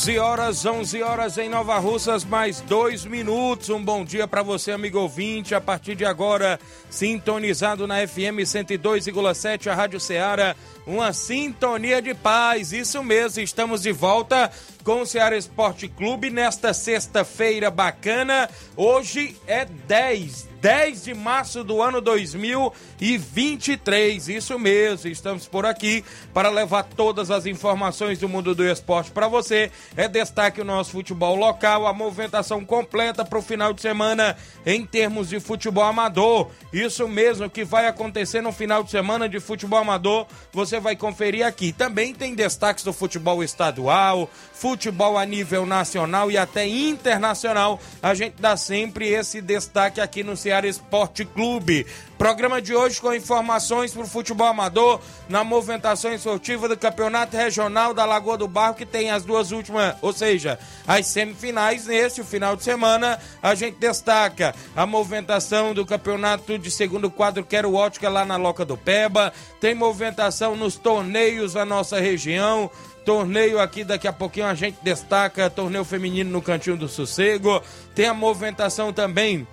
11 horas, 11 horas em Nova Russas, mais dois minutos. Um bom dia para você, amigo ouvinte. A partir de agora, sintonizado na FM 102,7, a Rádio Ceará. Uma sintonia de paz, isso mesmo. Estamos de volta com o Ceará Esporte Clube nesta sexta-feira bacana. Hoje é 10, 10 de março do ano 2023. Isso mesmo, estamos por aqui para levar todas as informações do mundo do esporte para você. É destaque o nosso futebol local, a movimentação completa para o final de semana em termos de futebol amador. Isso mesmo que vai acontecer no final de semana de futebol amador, você vai conferir aqui. Também tem destaques do futebol estadual, futebol a nível nacional e até internacional. A gente dá sempre esse destaque aqui no Esporte Clube. Programa de hoje com informações para o futebol amador na movimentação esportiva do Campeonato Regional da Lagoa do Barro, que tem as duas últimas, ou seja, as semifinais neste final de semana. A gente destaca a movimentação do Campeonato de Segundo Quadro Quero Ótica lá na Loca do Peba. Tem movimentação nos torneios da nossa região. Torneio aqui, daqui a pouquinho a gente destaca torneio feminino no Cantinho do Sossego. Tem a movimentação também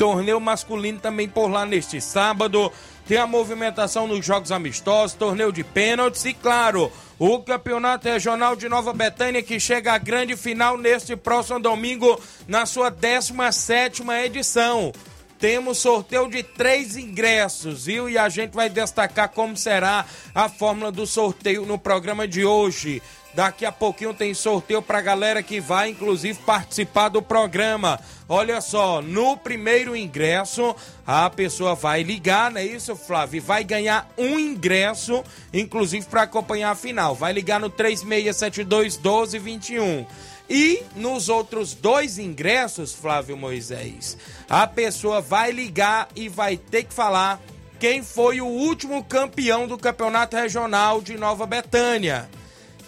torneio masculino também por lá neste sábado. Tem a movimentação nos jogos amistosos, torneio de pênaltis e, claro, o Campeonato Regional de Nova Betânia que chega à grande final neste próximo domingo na sua 17 edição. Temos sorteio de três ingressos, viu? E a gente vai destacar como será a fórmula do sorteio no programa de hoje. Daqui a pouquinho tem sorteio pra galera que vai, inclusive, participar do programa. Olha só, no primeiro ingresso, a pessoa vai ligar, não é isso, Flávio? Vai ganhar um ingresso, inclusive, para acompanhar a final. Vai ligar no 3672 1221. E nos outros dois ingressos, Flávio Moisés, a pessoa vai ligar e vai ter que falar quem foi o último campeão do Campeonato Regional de Nova Betânia.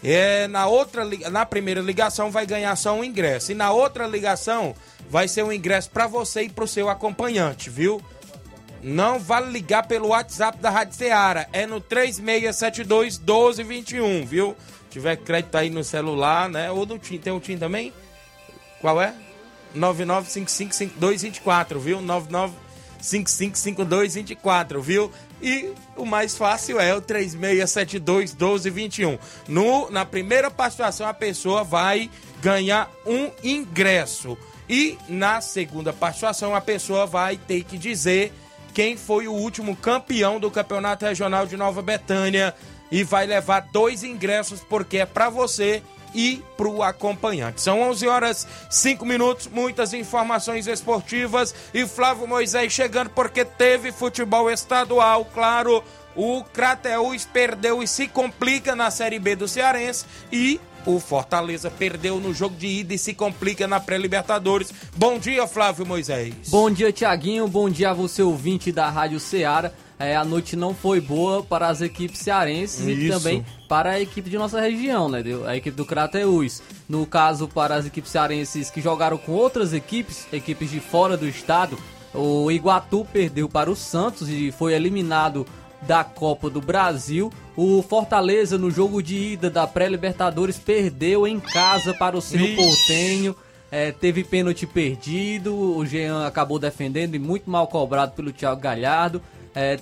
É, na outra na primeira ligação vai ganhar só um ingresso e na outra ligação vai ser um ingresso para você e para o seu acompanhante, viu? Não vale ligar pelo WhatsApp da Rádio Ceará, é no 3672 1221, viu? Se tiver crédito aí no celular, né? Ou no TIM, tem o TIM também? Qual é? 99555224, viu? 99555224, viu? E o mais fácil é o 3672 1221. No, na primeira participação, a pessoa vai ganhar um ingresso. E na segunda participação, a pessoa vai ter que dizer quem foi o último campeão do Campeonato Regional de Nova Betânia. E vai levar dois ingressos, porque é para você e para o acompanhante. São 11 horas 5 minutos, muitas informações esportivas e Flávio Moisés chegando porque teve futebol estadual, claro. O Crateús perdeu e se complica na Série B do Cearense e o Fortaleza perdeu no jogo de ida e se complica na pré-Libertadores. Bom dia, Flávio Moisés. Bom dia, Tiaguinho. Bom dia a você, ouvinte da Rádio Ceará é, a noite não foi boa para as equipes cearenses Isso. e também para a equipe de nossa região, né? A equipe do Crateus. No caso, para as equipes cearenses que jogaram com outras equipes, equipes de fora do estado, o Iguatu perdeu para o Santos e foi eliminado da Copa do Brasil. O Fortaleza, no jogo de ida da pré-Libertadores, perdeu em casa para o Cerro Portenho. É, teve pênalti perdido, o Jean acabou defendendo e muito mal cobrado pelo Thiago Galhardo é,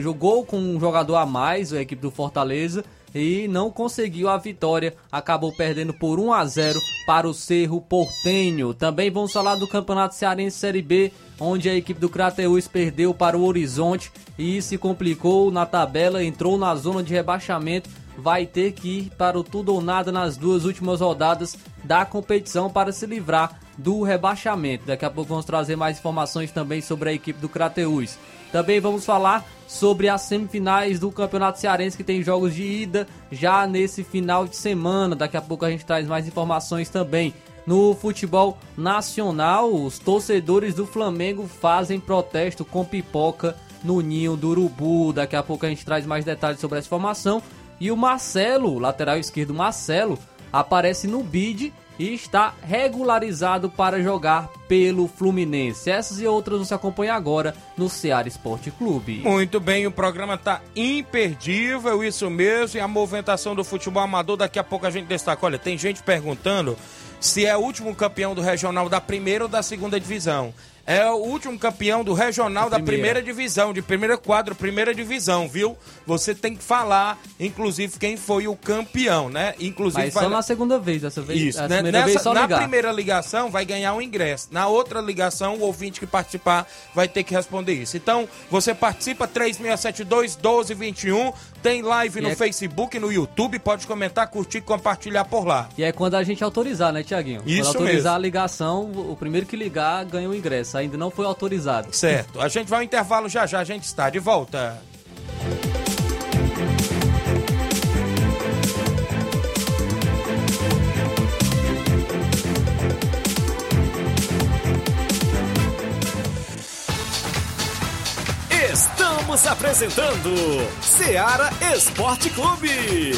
jogou com um jogador a mais, a equipe do Fortaleza, e não conseguiu a vitória, acabou perdendo por 1 a 0 para o Cerro Portenho. Também vamos falar do Campeonato Cearense Série B, onde a equipe do Crateus perdeu para o Horizonte e se complicou na tabela, entrou na zona de rebaixamento, vai ter que ir para o tudo ou nada nas duas últimas rodadas da competição para se livrar do rebaixamento. Daqui a pouco vamos trazer mais informações também sobre a equipe do Crateus. Também vamos falar sobre as semifinais do Campeonato Cearense que tem jogos de ida já nesse final de semana. Daqui a pouco a gente traz mais informações também. No futebol nacional, os torcedores do Flamengo fazem protesto com pipoca no ninho do Urubu. Daqui a pouco a gente traz mais detalhes sobre essa informação. E o Marcelo, lateral esquerdo Marcelo, aparece no bid e está regularizado para jogar pelo Fluminense. Essas e outras você acompanha agora no Ceará Esporte Clube. Muito bem, o programa está imperdível, isso mesmo, e a movimentação do futebol amador, daqui a pouco a gente destaca. Olha, tem gente perguntando se é o último campeão do regional da primeira ou da segunda divisão é o último campeão do regional da primeira divisão, de primeira quadra, primeira divisão, viu? Você tem que falar, inclusive, quem foi o campeão, né? Inclusive, Mas só vai... na segunda vez, dessa vez. Isso, né? Nessa, vez na primeira ligação vai ganhar um ingresso. Na outra ligação, o ouvinte que participar vai ter que responder isso. Então, você participa 3672 1221, tem live e no é... Facebook, no YouTube, pode comentar, curtir, compartilhar por lá. E é quando a gente autorizar, né, Tiaguinho? Isso quando autorizar mesmo. a ligação, o primeiro que ligar ganha o ingresso ainda não foi autorizado. Certo. A gente vai ao intervalo já já, a gente está de volta. Estamos apresentando Seara Esporte Clube.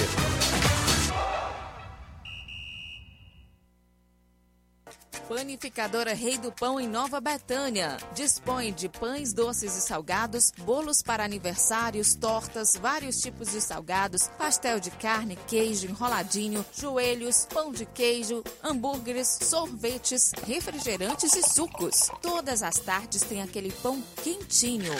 Panificadora Rei do Pão em Nova Betânia. Dispõe de pães doces e salgados, bolos para aniversários, tortas, vários tipos de salgados, pastel de carne, queijo, enroladinho, joelhos, pão de queijo, hambúrgueres, sorvetes, refrigerantes e sucos. Todas as tardes tem aquele pão quentinho.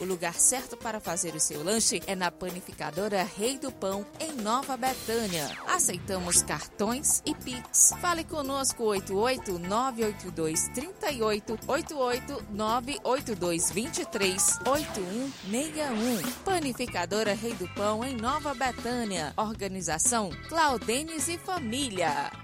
O lugar certo para fazer o seu lanche é na panificadora Rei do Pão, em Nova Betânia. Aceitamos cartões e Pix. Fale conosco 88 982 38 88 982 23 8161. Panificadora Rei do Pão, em Nova Betânia. Organização Claudenes e Família.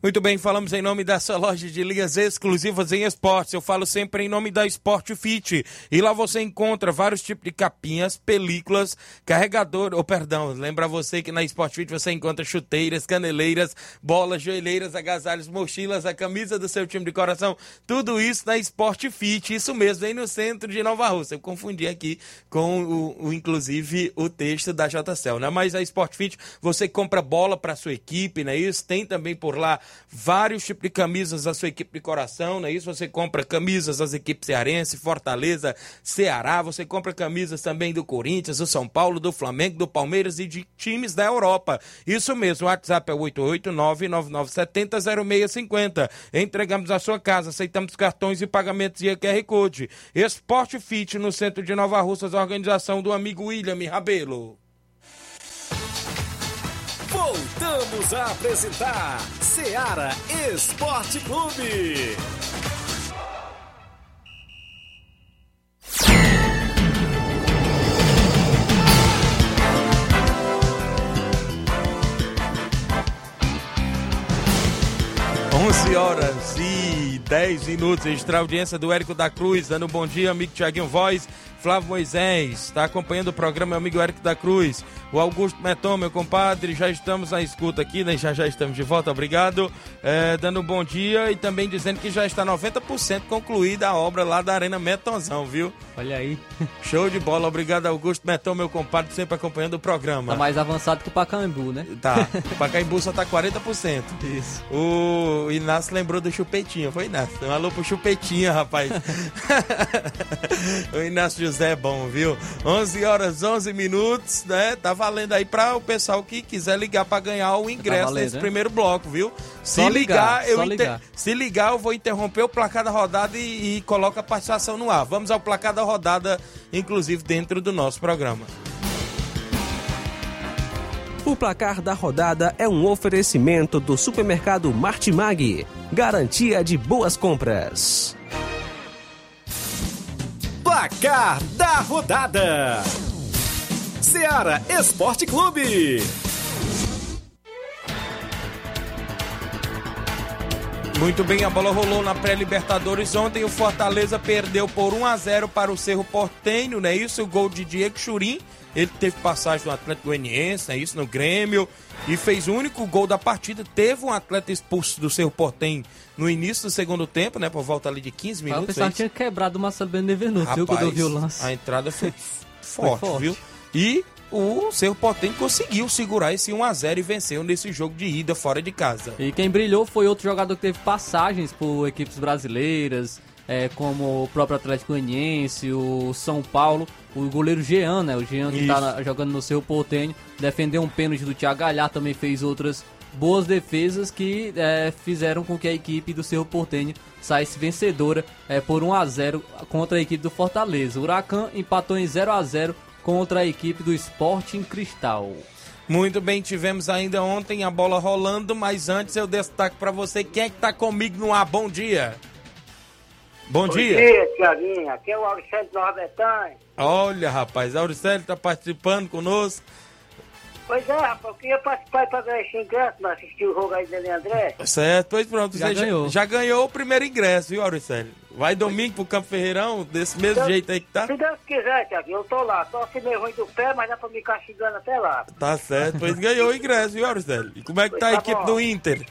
Muito bem, falamos em nome dessa loja de linhas exclusivas em esportes. Eu falo sempre em nome da Sport Fit. E lá você encontra vários tipos de capinhas, películas, carregador, ou oh, perdão, lembra você que na Sport Fit você encontra chuteiras, caneleiras, bolas, joelheiras, agasalhos, mochilas, a camisa do seu time de coração, tudo isso na Sport Fit. Isso mesmo, aí no centro de Nova Rússia. Eu confundi aqui com o, o inclusive o texto da JCL, né? Mas a Sport Fit, você compra bola para sua equipe, né? Isso tem também por lá vários tipos de camisas da sua equipe de coração, não é isso? Você compra camisas das equipes cearense, Fortaleza, Ceará, você compra camisas também do Corinthians, do São Paulo, do Flamengo, do Palmeiras e de times da Europa. Isso mesmo, o WhatsApp é 889-9970-0650. Entregamos a sua casa, aceitamos cartões e pagamentos e QR Code. Esporte Fit no centro de Nova Russas, organização do amigo William Rabelo. Voltamos a apresentar Seara Esporte Clube. 11 horas e 10 minutos. Extra audiência do Érico da Cruz, dando um bom dia, amigo Tiaguinho Voz. Flávio Moisés, está acompanhando o programa, meu amigo Érico da Cruz. O Augusto Meton, meu compadre, já estamos na escuta aqui, né? Já já estamos de volta, obrigado. É, dando um bom dia e também dizendo que já está 90% concluída a obra lá da Arena Metonzão, viu? Olha aí. Show de bola, obrigado Augusto Meton, meu compadre, sempre acompanhando o programa. Tá mais avançado que o Pacaembu, né? Tá, o Pacaembu só tá 40%. Isso. O Inácio lembrou do Chupetinha, foi Inácio? Um alô pro Chupetinha, rapaz. o Inácio José é bom, viu? 11 horas 11 minutos, né? Tá valendo aí para o pessoal que quiser ligar para ganhar o ingresso tá valendo, nesse né? primeiro bloco, viu? Se só ligar, ligar eu ligar. se ligar, eu vou interromper o placar da rodada e, e coloco a participação no ar. Vamos ao placar da rodada, inclusive dentro do nosso programa. O placar da rodada é um oferecimento do supermercado Martimag. Garantia de boas compras. Placar da rodada: Seara Esporte Clube. Muito bem, a bola rolou na pré-Libertadores ontem. O Fortaleza perdeu por 1 a 0 para o Cerro Portenho, não é isso? O gol de Diego Churim. Ele teve passagem no Atlético Goianiense, é isso, no Grêmio, e fez o único gol da partida. Teve um atleta expulso do Cerro Portenho no início do segundo tempo, né? Por volta ali de 15 minutos. Eu pensava é que tinha quebrado o Marcelo Benevenuto, viu? Quando eu vi o lance. A entrada foi forte, forte. viu? E o Cerro Portenho conseguiu segurar esse 1 a 0 e venceu nesse jogo de ida fora de casa. E quem brilhou foi outro jogador que teve passagens por equipes brasileiras, é, como o próprio Atlético Goianiense, o São Paulo, o goleiro Jean, né? O Jean que tá na- jogando no seu Portenho, defendeu um pênalti do Thiago Galhardo, também fez outras boas defesas que é, fizeram com que a equipe do Cerro Portenho saísse vencedora é, por 1 a 0 contra a equipe do Fortaleza. O Huracan empatou em 0 a 0 contra a equipe do Sporting Cristal. Muito bem, tivemos ainda ontem a bola rolando, mas antes eu destaco pra você quem é que tá comigo no ar. Bom dia. Bom Bom dia. dia, Tiaguinho. Aqui é o Auricélio Nova Betânia. Olha, rapaz, a Auricélio tá participando conosco. Pois é, rapaz, eu queria participar para ganhar esse ingresso para assistir o jogo aí dele, André. Certo, pois pronto. Já ganhou. Já, ganhou o primeiro ingresso, viu, Auricélio? Vai domingo pro Campo Ferreirão, desse mesmo Então, jeito aí que tá? Se Deus quiser, Tiaguinho, eu tô lá. Tô assim meio ruim do pé, mas dá pra me castigando até lá. Tá certo, pois ganhou o ingresso, viu, Auricélio? E como é que tá a Tá equipe bom. do Inter?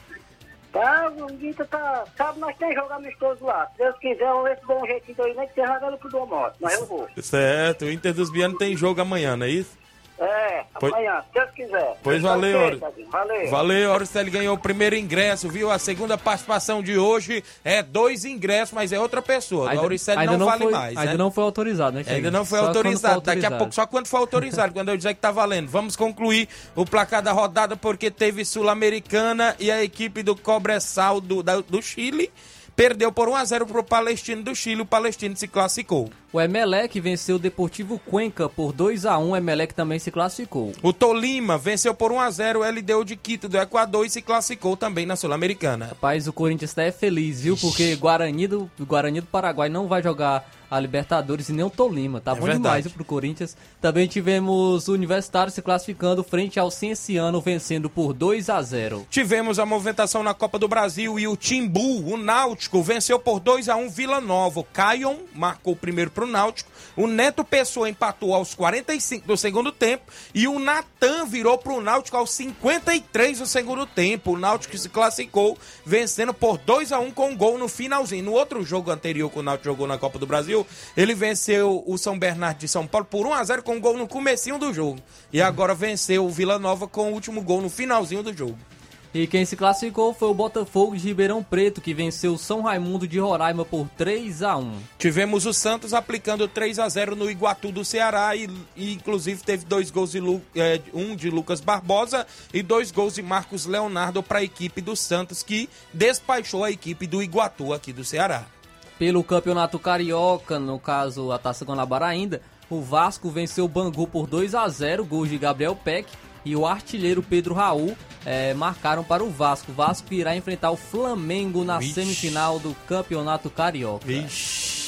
Tá, o Guita tá... Sabe, nós temos jogo amistoso lá. Se Deus quiser, vamos ver se dá um jeitinho aí, nem que seja jogando pro Domoto. Mas eu vou. Certo, o Inter dos Bianos tem jogo amanhã, não é isso? É, Pois- amanhã, se Deus quiser. Pois Pode valeu. Tiaguinho, Valeu. Valeu, Auricélio ganhou o primeiro ingresso, viu? A segunda participação de hoje é dois ingressos, mas é outra pessoa. O Auricélio não, vale foi, mais, Ainda né? não foi autorizado, né? Ainda Thiaguinho? não foi quando for autorizado. Daqui a autorizado. pouco, só quando for autorizado, quando eu dizer que tá valendo. Vamos concluir o placar da rodada, porque teve Sul-Americana e a equipe do Cobressal do, da- do Chile perdeu por 1x0 pro Palestino do Chile. O Palestino se classificou. O Emelec venceu o Deportivo Cuenca por 2 a 1 O Emelec também se classificou. O Tolima venceu por 1x0 o LDU de Quito do Equador e se classificou também na Sul-Americana. Rapaz, o Corinthians tá é feliz, viu? Porque Guarani do, Guarani do Paraguai não vai jogar a Libertadores e nem o Tolima. Tá bom verdade. demais viu, pro Corinthians. Também tivemos o Universitário se classificando frente ao Cienciano, vencendo por 2 a 0 Tivemos a movimentação na Copa do Brasil e o Timbu, o Náutico, venceu por 2 a 1 Vila Nova. O Caion marcou o primeiro pro Náutico. O Neto Pessoa empatou aos 45 do segundo tempo. E o Natan virou pro Náutico aos 53 do segundo tempo. O Náutico se classificou, vencendo por 2 a 1 com um gol no finalzinho. No outro jogo anterior que o Náutico jogou na Copa do Brasil, ele venceu o São Bernardo de São Paulo por 1 a 0 com um gol no comecinho do jogo. E agora venceu o Vila Nova com o último gol no finalzinho do jogo. E quem se classificou foi o Botafogo de Ribeirão Preto, que venceu o São Raimundo de Roraima por 3 a 1 Tivemos o Santos aplicando 3 a 0 no Iguatu do Ceará e, e, inclusive teve dois gols de Lu- é, um de Lucas Barbosa e dois gols de Marcos Leonardo para a equipe do Santos que despachou a equipe do Iguatu aqui do Ceará. Pelo Campeonato Carioca, no caso a Taça Guanabara ainda, o Vasco venceu o Bangu por 2 a 0 gols de Gabriel Peck e o artilheiro Pedro Raul eh, marcaram para o Vasco. O Vasco irá enfrentar o Flamengo na Vixe. semifinal do Campeonato Carioca. Vixe.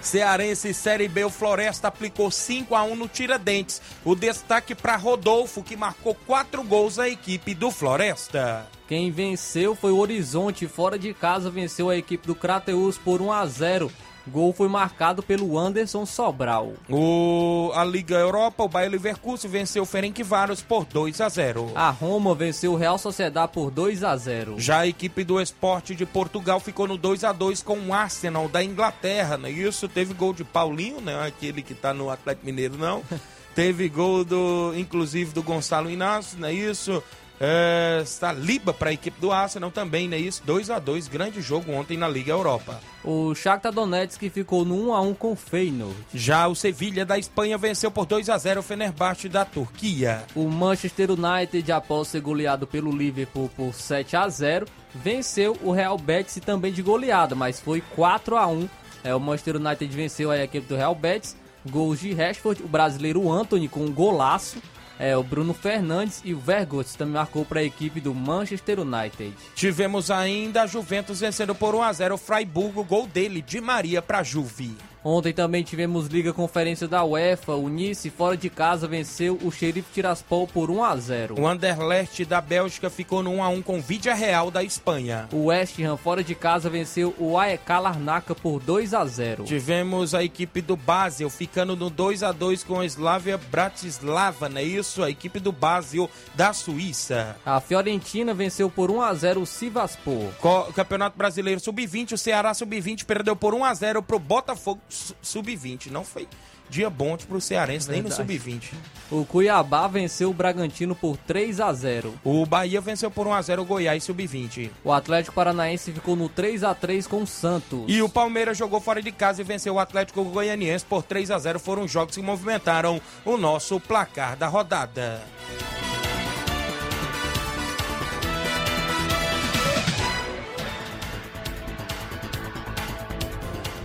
Cearense Série B, o Floresta aplicou 5 a 1 no Tiradentes. O destaque para Rodolfo, que marcou quatro gols à equipe do Floresta. Quem venceu foi o Horizonte, fora de casa venceu a equipe do Crateus por 1 a 0 Gol foi marcado pelo Anderson Sobral. O, a Liga Europa, o Bayer Leverkusen venceu o Ferencváros por 2 a 0. A Roma venceu o Real Sociedad por 2 a 0 Já a equipe do esporte de Portugal ficou no 2 a 2 com o Arsenal da Inglaterra, né? Isso teve gol de Paulinho, né? Aquele que tá no Atlético Mineiro, não. teve gol do, inclusive, do Gonçalo Inácio, não é isso? É, Saliba para a equipe do Arsenal também, né? Isso, 2 a 2 grande jogo ontem na Liga Europa. O Shakhtar Donetsk ficou no 1 a 1 com o Feyenoord. Já o Sevilha da Espanha venceu por 2 a 0 o Fenerbahçe da Turquia. O Manchester United, após ser goleado pelo Liverpool por 7 a 0 venceu o Real Betis também de goleada, mas foi 4 a 1 é, O Manchester United venceu a equipe do Real Betis, gols de Rashford, o brasileiro Anthony com um golaço. É, o Bruno Fernandes e o Vergotes também marcou para a equipe do Manchester United. Tivemos ainda a Juventus vencendo por 1 a 0 o Freiburgo, gol dele de Maria para Juve. Ontem também tivemos Liga Conferência da UEFA. O Nice, fora de casa, venceu o Xerife Tiraspol por 1 a 0. O Anderlecht da Bélgica ficou no 1 a 1 com o Vídea Real da Espanha. O West Ham, fora de casa, venceu o AEK Larnaca por 2 a 0. Tivemos a equipe do Basel ficando no 2 a 2 com a Slavia Bratislava, não é isso? A equipe do Basel da Suíça. A Fiorentina venceu por 1 a 0 o Sivaspor. Co Campeonato Brasileiro Sub-20, o Ceará Sub-20 perdeu por 1 a 0 pro Botafogo sub-20. Não foi dia bom pro Cearense, Verdade. nem no sub-20. O Cuiabá venceu o Bragantino por 3 a 0 O Bahia venceu por 1 a 0 o Goiás sub-20. O Atlético Paranaense ficou no 3 a 3 com o Santos. E o Palmeiras jogou fora de casa e venceu o Atlético Goianiense por 3 a 0 Foram jogos que movimentaram o nosso placar da rodada.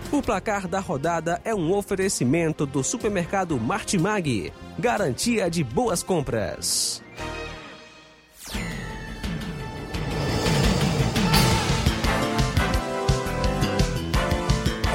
O placar da rodada é um oferecimento do supermercado Martimag. Garantia de boas compras.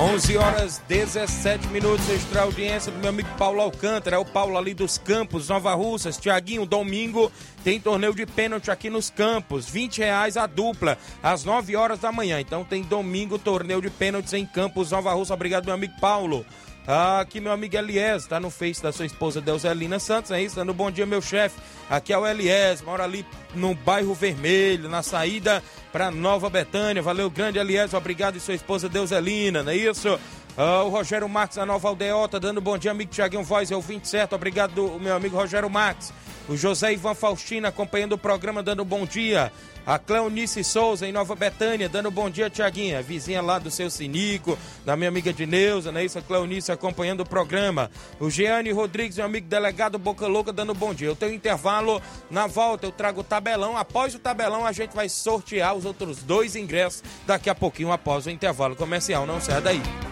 11 horas 17 minutos, extra audiência do meu amigo Paulo Alcântara, é o Paulo ali dos Campos, Nova Russas, Tiaguinho, domingo tem torneio de pênalti aqui nos campos, 20 reais a dupla, às 9 horas da manhã, então tem domingo torneio de pênaltis em Campos, Nova Russa, obrigado meu amigo Paulo. Aqui meu amigo Elias, tá no Face da sua esposa Deuselina Santos, é isso? Dando bom dia, meu chefe. Aqui é o Elias, mora ali no bairro Vermelho, na saída para Nova Betânia. Valeu, grande Elias, obrigado e sua esposa Deuselina, não é isso? Ah, o Rogério Marques da Nova Aldeota, dando bom dia, amigo Tiaguinho Voz, é o 27, obrigado, meu amigo Rogério Marques. O José Ivan Faustino acompanhando o programa, dando bom dia. A Cleonice Souza, em Nova Betânia, dando bom dia, Tiaguinha. Vizinha lá do seu Sinico, da minha amiga Dineuza, né? Isso, a Cleonice acompanhando o programa. O Jeane Rodrigues, meu amigo delegado Boca Louca, dando bom dia. Eu tenho intervalo na volta, eu trago o tabelão. Após o tabelão, a gente vai sortear os outros dois ingressos daqui a pouquinho, após o intervalo comercial. Não sai daí.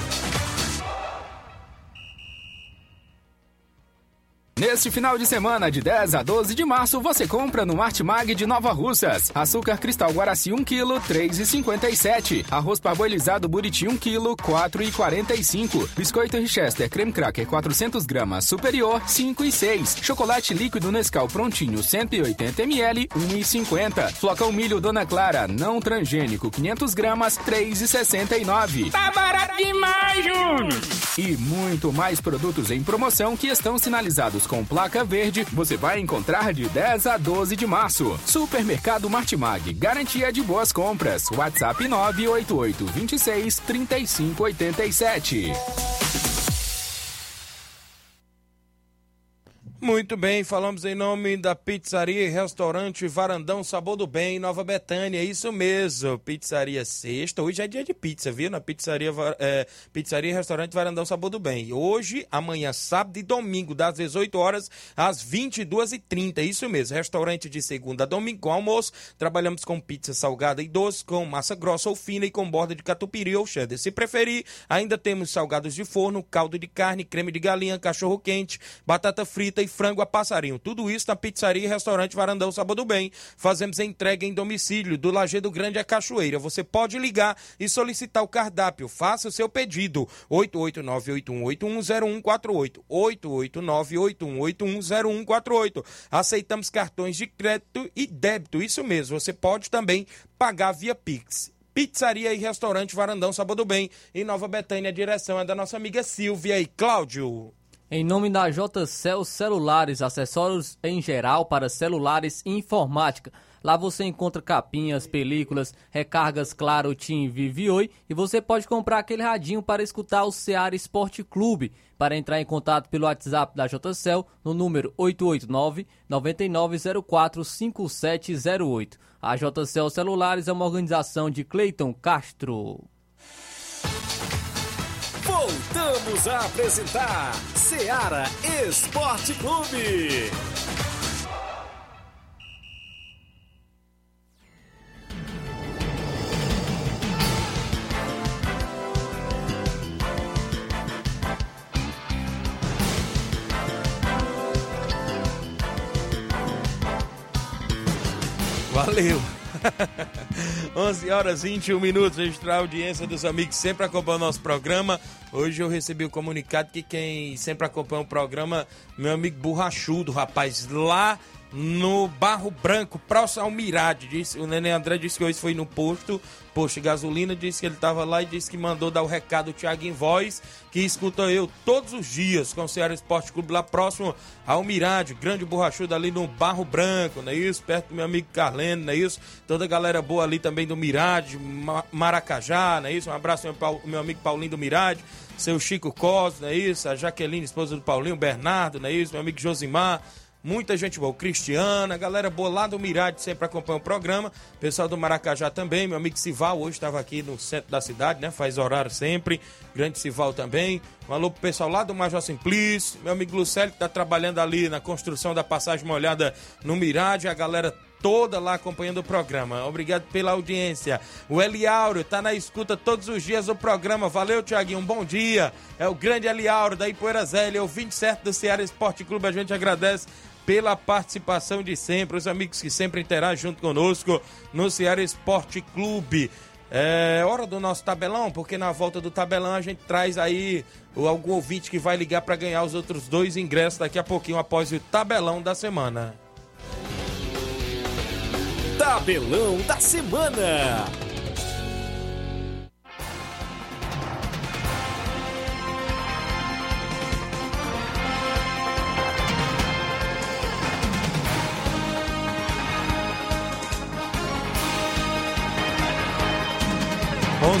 Neste final de semana, de 10 a 12 de março, você compra no Martimag de Nova Russas. Açúcar cristal Guaraci 1 kg, 3,57. Arroz parboilizado Buriti 1 kg, 4,45. Biscoito Richester creme cracker 400 gramas superior, 5,6. Chocolate líquido Nescau prontinho 180 ml, 1,50. Flocão milho Dona Clara não transgênico 500 gramas, 3,69. Tá barato demais, Júnior! E muito mais produtos em promoção que estão sinalizados com placa verde, você vai encontrar de 10 a 12 de março. Supermercado Martimag, garantia de boas compras. WhatsApp 988 26 3587. Muito bem, falamos em nome da pizzaria e restaurante Varandão Sabor do Bem, Nova Betânia, isso mesmo, pizzaria sexta, hoje é dia de pizza, viu, na pizzaria, é, pizzaria e restaurante Varandão Sabor do Bem, hoje, amanhã, sábado e domingo, das 18 horas às 22h30, isso mesmo, restaurante de segunda a domingo com almoço, trabalhamos com pizza salgada e doce, com massa grossa ou fina e com borda de catupiry ou cheddar, se preferir, ainda temos salgados de forno, caldo de carne, creme de galinha, cachorro quente, batata frita e frango a passarinho. Tudo isso na pizzaria e restaurante Varandão Sabor do Bem. Fazemos entrega em domicílio do Lajeado Grande a Cachoeira. Você pode ligar e solicitar o cardápio. Faça o seu pedido. 889-8181-0148. 889-8181-0148. Aceitamos cartões de crédito e débito. Isso mesmo. Você pode também pagar via Pix. Pizzaria e Restaurante Varandão Sabor do Bem, em Nova Betânia. A direção é da nossa amiga Silvia e Cláudio. Em nome da JCL Celulares, acessórios em geral para celulares e informática. Lá você encontra capinhas, películas, recargas Claro, TIM, Vivi Oi e você pode comprar aquele radinho para escutar o Seara Esporte Clube. Para entrar em contato pelo WhatsApp da JCL no número 889 9904 5708. A JCL Celulares é uma organização de Cleiton Castro. Voltamos a apresentar Seara Esporte Clube. Valeu. 11 horas 21 minutos, registrar a audiência dos amigos sempre acompanham o nosso programa. Hoje eu recebi o comunicado que quem sempre acompanha o programa, meu amigo Borrachudo, rapaz, lá no Barro Branco, próximo ao Mirade. Disse, o Nenê André disse que hoje foi no posto, posto de gasolina, disse que ele estava lá e disse que mandou dar o recado do Thiago em voz, que escuta eu todos os dias com o Ceará Esporte Clube lá próximo ao Mirade, grande borrachudo ali no Barro Branco, não é isso? Perto do meu amigo Carleno, não é isso? Toda a galera boa ali também do Mirade, Maracajá, não é isso? Um abraço meu amigo Paulinho do Mirade, seu Chico Cos, não é isso? A Jaqueline, esposa do Paulinho, Bernardo, não é isso? Meu amigo Josimar, Muita gente boa. Cristiana, galera boa lá do Mirade sempre acompanha o programa. Pessoal do Maracajá também. Meu amigo Sival hoje estava aqui no centro da cidade, né? Faz horário sempre. Grande Sival também. Um alô pro pessoal lá do Major Simplício. Meu amigo Lucélio que está trabalhando ali na construção da passagem molhada no Mirade. A galera toda lá acompanhando o programa. Obrigado pela audiência. O Eliauro tá na escuta todos os dias do programa. Valeu, Tiaguinho. Um bom dia. É o grande Eliauro da Ipoeira Zélia, ouvinte certo do Ceará Esporte Clube. A gente agradece pela participação de sempre, os amigos que sempre interagem junto conosco no Ceará Esporte Clube. É hora do nosso tabelão, porque na volta do tabelão a gente traz aí algum ouvinte que vai ligar para ganhar os outros dois ingressos daqui a pouquinho após o tabelão da semana. Tabelão da semana.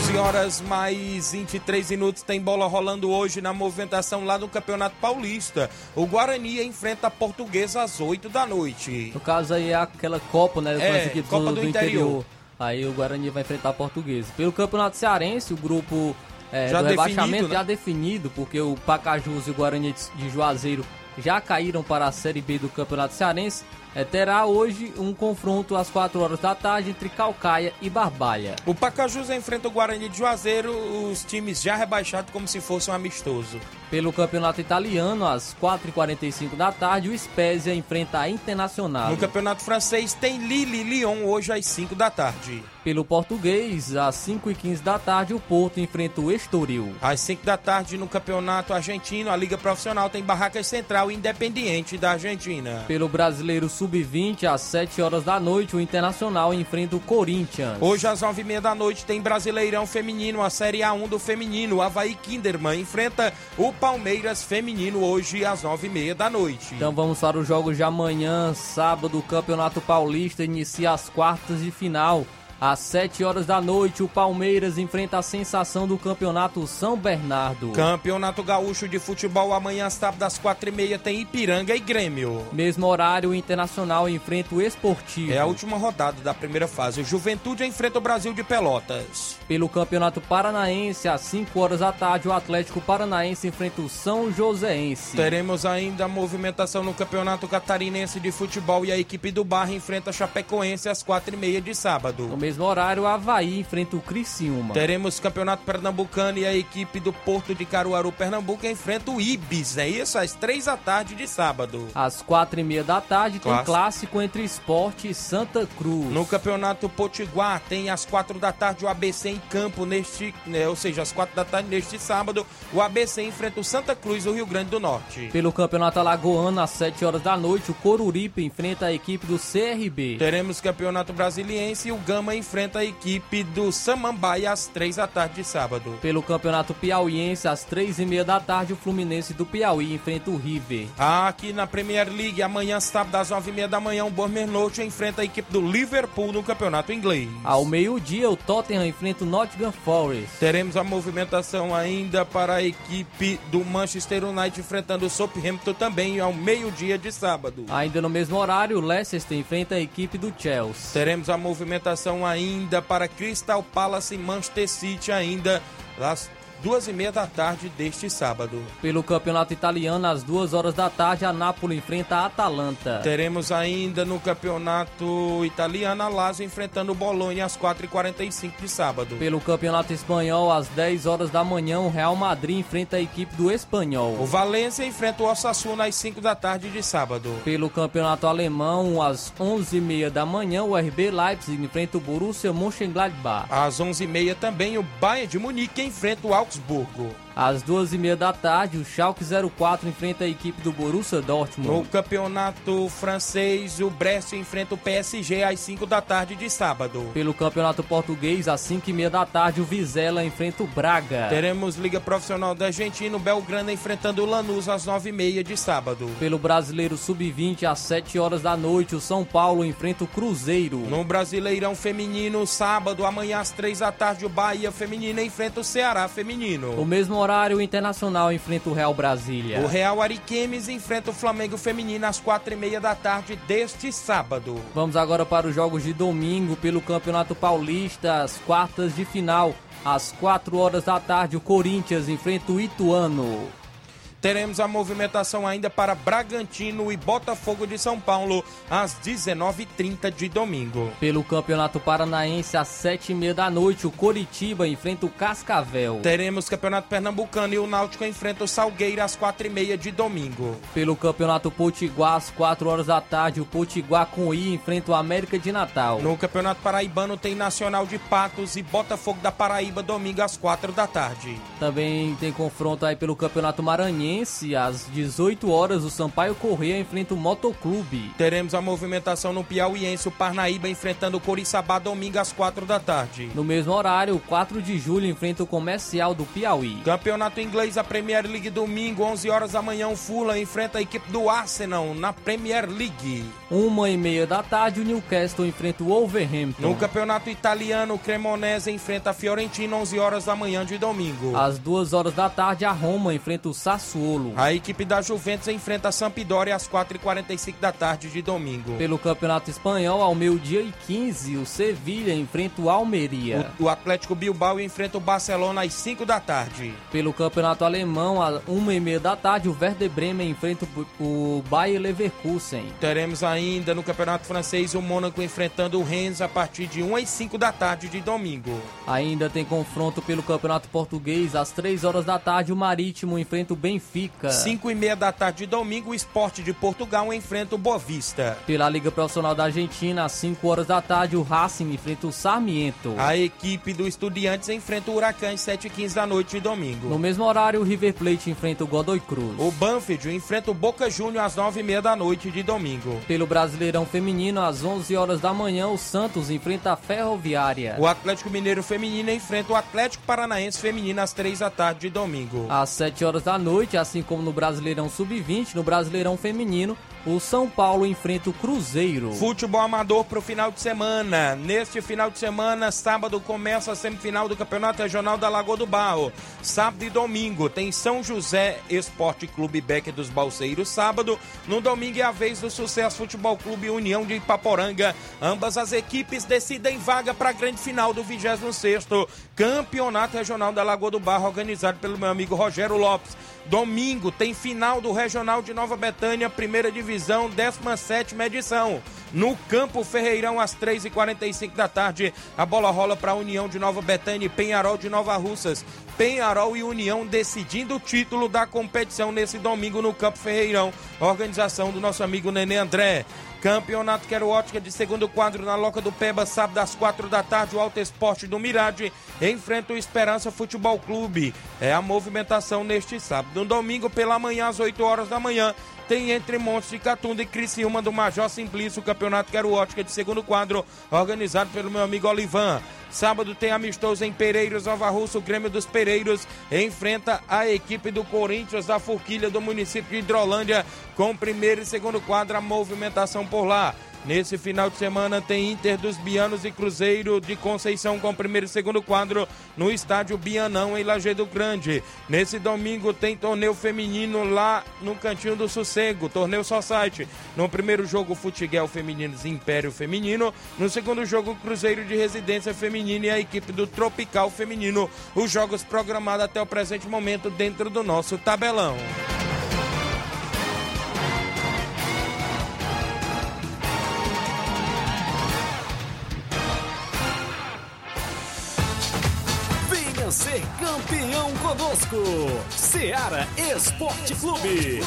11 horas mais 23 minutos tem bola rolando hoje na movimentação lá no Campeonato Paulista. O Guarani enfrenta a Portuguesa às 8 da noite. No caso aí é aquela Copa, né? É, Copa do, do, interior. interior. Aí o Guarani vai enfrentar a Portuguesa. Pelo Campeonato Cearense, o grupo é, já do rebaixamento né? já definido, porque o Pacajus e o Guarani de Juazeiro já caíram para a Série B do Campeonato Cearense é, terá hoje um confronto às 4 horas da tarde entre Calcaia e Barbalha. O Pacajus enfrenta o Guarani de Juazeiro, os times já rebaixados como se fosse um amistoso. Pelo campeonato italiano, às 4h45 da tarde, o Spezia enfrenta a Internacional. No campeonato francês tem Lille Lyon hoje às 5 da tarde. Pelo português, às 5h15 da tarde, o Porto enfrenta o Estoril. Às 5 da tarde, no campeonato argentino, a Liga Profissional tem Barracas Central Independiente da Argentina. Pelo brasileiro Sub-20, às 7 horas da noite, o Internacional enfrenta o Corinthians. Hoje, às 9h30 da noite, tem Brasileirão Feminino, a Série A1 do Feminino. O Havaí Kinderman enfrenta o Palmeiras Feminino hoje às nove e meia da noite. Então vamos para os jogos de amanhã, sábado, o Campeonato Paulista inicia as quartas de final. Às 7 horas da noite, o Palmeiras enfrenta a sensação do Campeonato São Bernardo. Campeonato Gaúcho de Futebol, amanhã, sábado, às 4h30, tem Ipiranga e Grêmio. Mesmo horário, o Internacional enfrenta o Esportivo. É a última rodada da primeira fase. O Juventude enfrenta o Brasil de Pelotas. Pelo Campeonato Paranaense, às 5 horas da tarde, o Atlético Paranaense enfrenta o São Joséense. Teremos ainda a movimentação no Campeonato Catarinense de Futebol e a equipe do Barra enfrenta a Chapecoense às 4h30 de sábado. No mesmo horário, o Havaí enfrenta o Criciúma. Teremos Campeonato Pernambucano e a equipe do Porto de Caruaru, Pernambuco, enfrenta o Ibis, é isso? Às três da tarde de sábado. Às quatro e meia da tarde tem clássico, clássico entre Esporte e Santa Cruz. No Campeonato Potiguar tem às quatro da tarde o ABC em campo neste, né, ou seja, às quatro da tarde neste sábado, o ABC enfrenta o Santa Cruz, do Rio Grande do Norte. Pelo Campeonato Alagoano, às sete horas da noite, o Coruripe enfrenta a equipe do CRB. Teremos Campeonato Brasiliense e o Gama enfrenta a equipe do Samambaia às três da tarde de sábado. Pelo Campeonato Piauiense, às três e meia da tarde, o Fluminense do Piauí enfrenta o River. Aqui na Premier League, amanhã, sábado, às nove e meia da manhã, o Bournemouth enfrenta a equipe do Liverpool no Campeonato Inglês. Ao meio-dia, o Tottenham enfrenta o Nottingham Forest. Teremos a movimentação ainda para a equipe do Manchester United enfrentando o Southampton também ao meio-dia de sábado. Ainda no mesmo horário, o Leicester enfrenta a equipe do Chelsea. Teremos a movimentação ainda para Crystal Palace e Manchester City ainda duas e meia da tarde deste sábado. Pelo campeonato italiano, às duas horas da tarde, a Nápoles enfrenta a Atalanta. Teremos ainda no campeonato italiano a Lazio enfrentando o Bolonha às 4h45 de sábado. Pelo campeonato espanhol, às 10 horas da manhã, o Real Madrid enfrenta a equipe do Espanhol. O Valência enfrenta o Osasuna às 5 da tarde de sábado. Pelo campeonato alemão, às 11h30 da manhã, o RB Leipzig enfrenta o Borussia Mönchengladbach. Às 11h30 também o Bayern de Munique enfrenta o Augsburgo. Às duas e meia da tarde, o Schalke 04 enfrenta a equipe do Borussia Dortmund. No campeonato francês, o Brest enfrenta o PSG às 5 da tarde de sábado. Pelo campeonato português, às 5 e meia da tarde, o Vizela enfrenta o Braga. Teremos Liga Profissional da Argentina, o Belgrano enfrentando o Lanús às 9 e meia de sábado. Pelo Brasileiro Sub-20, às 7 horas da noite, o São Paulo enfrenta o Cruzeiro. No Brasileirão Feminino, sábado, amanhã às 3 da tarde, o Bahia Feminina enfrenta o Ceará Feminino. O mesmo horário, o Internacional enfrenta o Real Brasília. O Real Ariquemes enfrenta o Flamengo Feminino às quatro e meia da tarde deste sábado. Vamos agora para os jogos de domingo pelo Campeonato Paulista, as quartas de final. Às 4 horas da tarde, o Corinthians enfrenta o Ituano. Teremos a movimentação ainda para Bragantino e Botafogo de São Paulo às 19h30 de domingo. Pelo Campeonato Paranaense, às 7h30 da noite, o Coritiba enfrenta o Cascavel. Teremos Campeonato Pernambucano e o Náutico enfrenta o Salgueiro às 4h30 de domingo. Pelo Campeonato Potiguar, às 4 horas da tarde, o Potiguar com I enfrenta o América de Natal. No Campeonato Paraibano tem Nacional de Patos e Botafogo da Paraíba domingo às 4 da tarde. Também tem confronto aí pelo Campeonato Maranhense, às 18 horas, o Sampaio Correia enfrenta o Motoclube. Teremos a movimentação no Piauiense, o Parnaíba enfrentando o Coriçaba domingo às 4 da tarde. No mesmo horário, o 4 de julho enfrenta o Comercial do Piauí. Campeonato Inglês, a Premier League domingo, 11 horas da manhã, o Fulham enfrenta a equipe do Arsenal na Premier League. Uma e meia da tarde, o Newcastle enfrenta o Wolverhampton. No Campeonato Italiano, o Cremonese enfrenta a Fiorentina, 11 horas da manhã de domingo. Às duas horas da tarde, a Roma enfrenta o Sassuolo. A equipe da Juventus enfrenta a Sampdoria às 4h45 da tarde de domingo. Pelo Campeonato Espanhol, ao meio-dia e 15, o Sevilha enfrenta o Almeria. O, o Atlético Bilbao enfrenta o Barcelona às 5 da tarde. Pelo Campeonato Alemão, às uma e meia da tarde, o Werder Bremen enfrenta o, Bayer Leverkusen. Teremos ainda no Campeonato Francês o Mônaco enfrentando o Rennes a partir de 1 às 5 da tarde de domingo. Ainda tem confronto pelo Campeonato Português, às 3 horas da tarde, o Marítimo enfrenta o Benfica. 5 e meia da tarde de domingo, o Esporte de Portugal enfrenta o Bovista. Pela Liga Profissional da Argentina, às 5 horas da tarde, o Racing enfrenta o Sarmiento. A equipe do Estudiantes enfrenta o Huracan às 7 e 15 da noite de domingo. No mesmo horário, o River Plate enfrenta o Godoy Cruz. O Banfield enfrenta o Boca Júnior às 9 e meia da noite de domingo. Pelo Brasileirão Feminino, às 11 horas da manhã, o Santos enfrenta a Ferroviária. O Atlético Mineiro Feminino enfrenta o Atlético Paranaense Feminino às 3 da tarde de domingo. Às 7 horas da noite, assim como no Brasileirão Sub-20, no Brasileirão Feminino, o São Paulo enfrenta o Cruzeiro. Futebol amador para o final de semana. Neste final de semana, sábado começa a semifinal do Campeonato Regional da Lagoa do Barro. Sábado e domingo tem São José Esporte Clube Beck dos Balseiros. Sábado, no domingo é a vez do Sucesso Futebol Clube União de Ipaporanga. Ambas as equipes decidem vaga para a grande final do 26º Campeonato Regional da Lagoa do Barro, organizado pelo meu amigo Rogério Lopes. Domingo tem final do Regional de Nova Betânia, primeira divisão, 17 edição. No Campo Ferreirão, às 3h45 da tarde, a bola rola para a União de Nova Betânia e Penharol de Nova Russas. Penharol e União decidindo o título da competição nesse domingo no Campo Ferreirão. Organização do nosso amigo Nenê André. Campeonato Quero Ótica de segundo quadro na Loca do Peba, sábado às quatro da tarde, o Alto Esporte do Mirade enfrenta o Esperança Futebol Clube. É a movimentação neste sábado. No domingo, pela manhã, às 8 horas da manhã, tem entre Montes de Catunda e Criciúma do Major Simplício, o Campeonato Quero Ótica de segundo quadro, organizado pelo meu amigo Olivan. Sábado tem amistoso em Pereiros, Nova Russa, o Grêmio dos Pereiros enfrenta a equipe do Corinthians da Forquilha do município de Hidrolândia com primeiro e segundo quadro a movimentação por lá. Nesse final de semana tem Inter dos Bianos e Cruzeiro de Conceição com primeiro e segundo quadro no estádio Bianão em Lajeado Grande. Nesse domingo tem torneio feminino lá no Cantinho do Sossego, torneio Society. No primeiro jogo, Futiguel Femininos Império Feminino. No segundo jogo, Cruzeiro de Residência Feminina e a equipe do Tropical Feminino. Os jogos programados até o presente momento dentro do nosso tabelão. Ser campeão conosco. Seara Esporte Clube.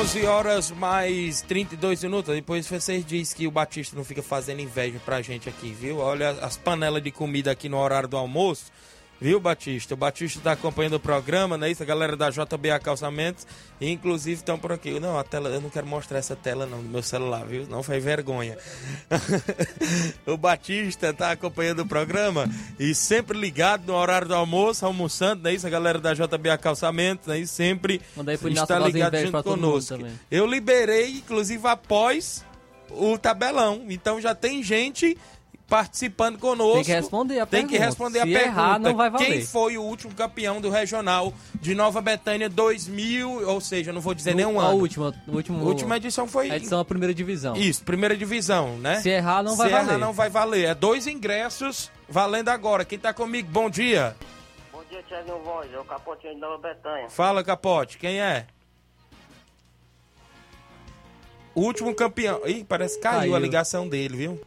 11 horas mais 32 minutos. Depois vocês dizem que o Batista não fica fazendo inveja pra gente aqui, viu? Olha as panelas de comida aqui no horário do almoço. Viu, Batista? O Batista está acompanhando o programa, né? Isso, a galera da JBA Calçamentos, inclusive estão por aqui. Não, a tela, eu não quero mostrar essa tela não do meu celular, viu? Não faz vergonha. o Batista está acompanhando o programa e sempre ligado no horário do almoço, almoçando, né? Isso, a galera da JBA Calçamentos, né? sempre está ligado junto conosco. Eu liberei, inclusive, após o tabelão. Então já tem gente participando conosco. Tem que responder a Tem pergunta. que responder a Se pergunta. errar, não vai valer. Quem foi o último campeão do Regional de Nova Betânia 2000, ou seja, não vou dizer nenhum a ano. última, último, A última edição foi a edição da primeira divisão. isso, primeira divisão, né? Se errar, não vai Se errar, valer. não vai valer. É dois ingressos valendo agora. Quem tá comigo, bom dia. Bom dia, Thiago Voz. É o Capotinho de Nova Betânia. Fala, Capote, quem é? O último campeão. Ih, parece que caiu, Caiu. a ligação dele, viu?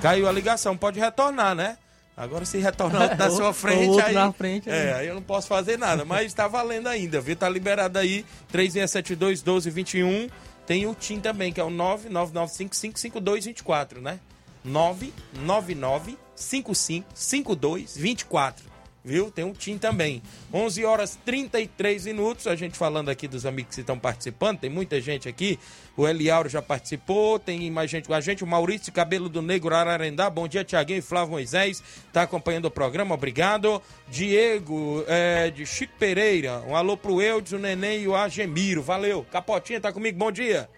Caiu a ligação, pode retornar, né? Agora se retornar na Ou- sua frente, aí, na frente, é, né? aí eu não posso fazer nada, mas tá valendo ainda, viu? Tá liberado aí, 3672 1221. Tem o TIM também, que é o 999555224, né? 999 555224. Viu? Tem um TIM também. 11 horas 33 minutos. A gente falando aqui dos amigos que estão participando. Tem muita gente aqui. O Eliauro já participou. Tem mais gente com a gente. O Maurício Cabelo do Negro Ararendá. Bom dia, Tiaguinho e Flávio Moisés. Está acompanhando o programa. Obrigado. Diego é, de Chico Pereira. Um alô pro Eudes, o Neném e o Agemiro. Valeu. Capotinha tá comigo. Bom dia.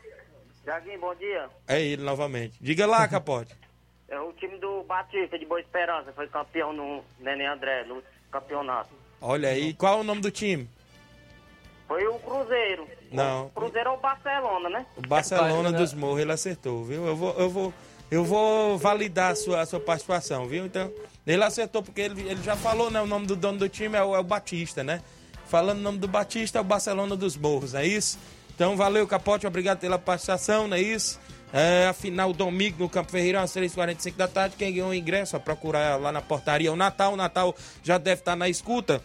Tiaguinho, bom dia. É ele novamente. Diga lá, Capote. É o time do Batista de Boa Esperança. Foi campeão no Neném André, no campeonato. Olha aí. Qual é o nome do time? Foi o Cruzeiro. Não. O Cruzeiro é o Barcelona, né? O Barcelona dos Morros, ele acertou, viu? Eu vou, eu vou, eu vou validar a sua, a sua participação, viu? Então, ele acertou porque ele, ele já falou, né? O nome do dono do time é o, é o Batista, né? Falando o nome do Batista, é o Barcelona dos Morros, é isso? Então, valeu, Capote, obrigado pela participação, não é isso? É, a final domingo no Campo Ferreira, às 3h45 da tarde. Quem ganhou o ingresso, a procurar lá na portaria o Natal. O Natal já deve estar na escuta.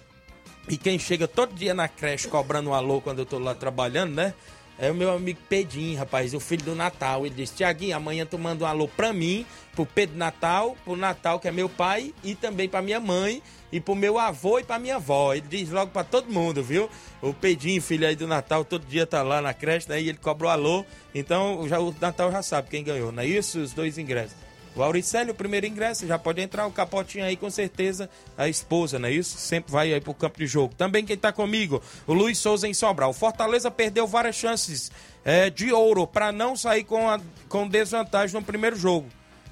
E quem chega todo dia na creche cobrando um alô quando eu tô lá trabalhando, né? É o meu amigo Pedinho, rapaz, o filho do Natal. Ele disse: Tiaguinho, amanhã tu manda um alô pra mim, pro Pedro Natal, pro Natal, que é meu pai, e também pra minha mãe, e pro meu avô e pra minha avó. Ele diz logo pra todo mundo, viu? O Pedinho, filho aí do Natal, todo dia tá lá na creche, né? E ele cobrou alô. Então já, o Natal já sabe quem ganhou, não é isso? Os dois ingressos. O Auricélio, o primeiro ingresso, já pode entrar o capotinho aí, com certeza, a esposa, não é isso? Sempre vai aí pro campo de jogo. Também quem tá comigo, o Luiz Souza em Sobral. O Fortaleza perdeu várias chances é, de ouro para não sair com, a, com desvantagem no primeiro jogo.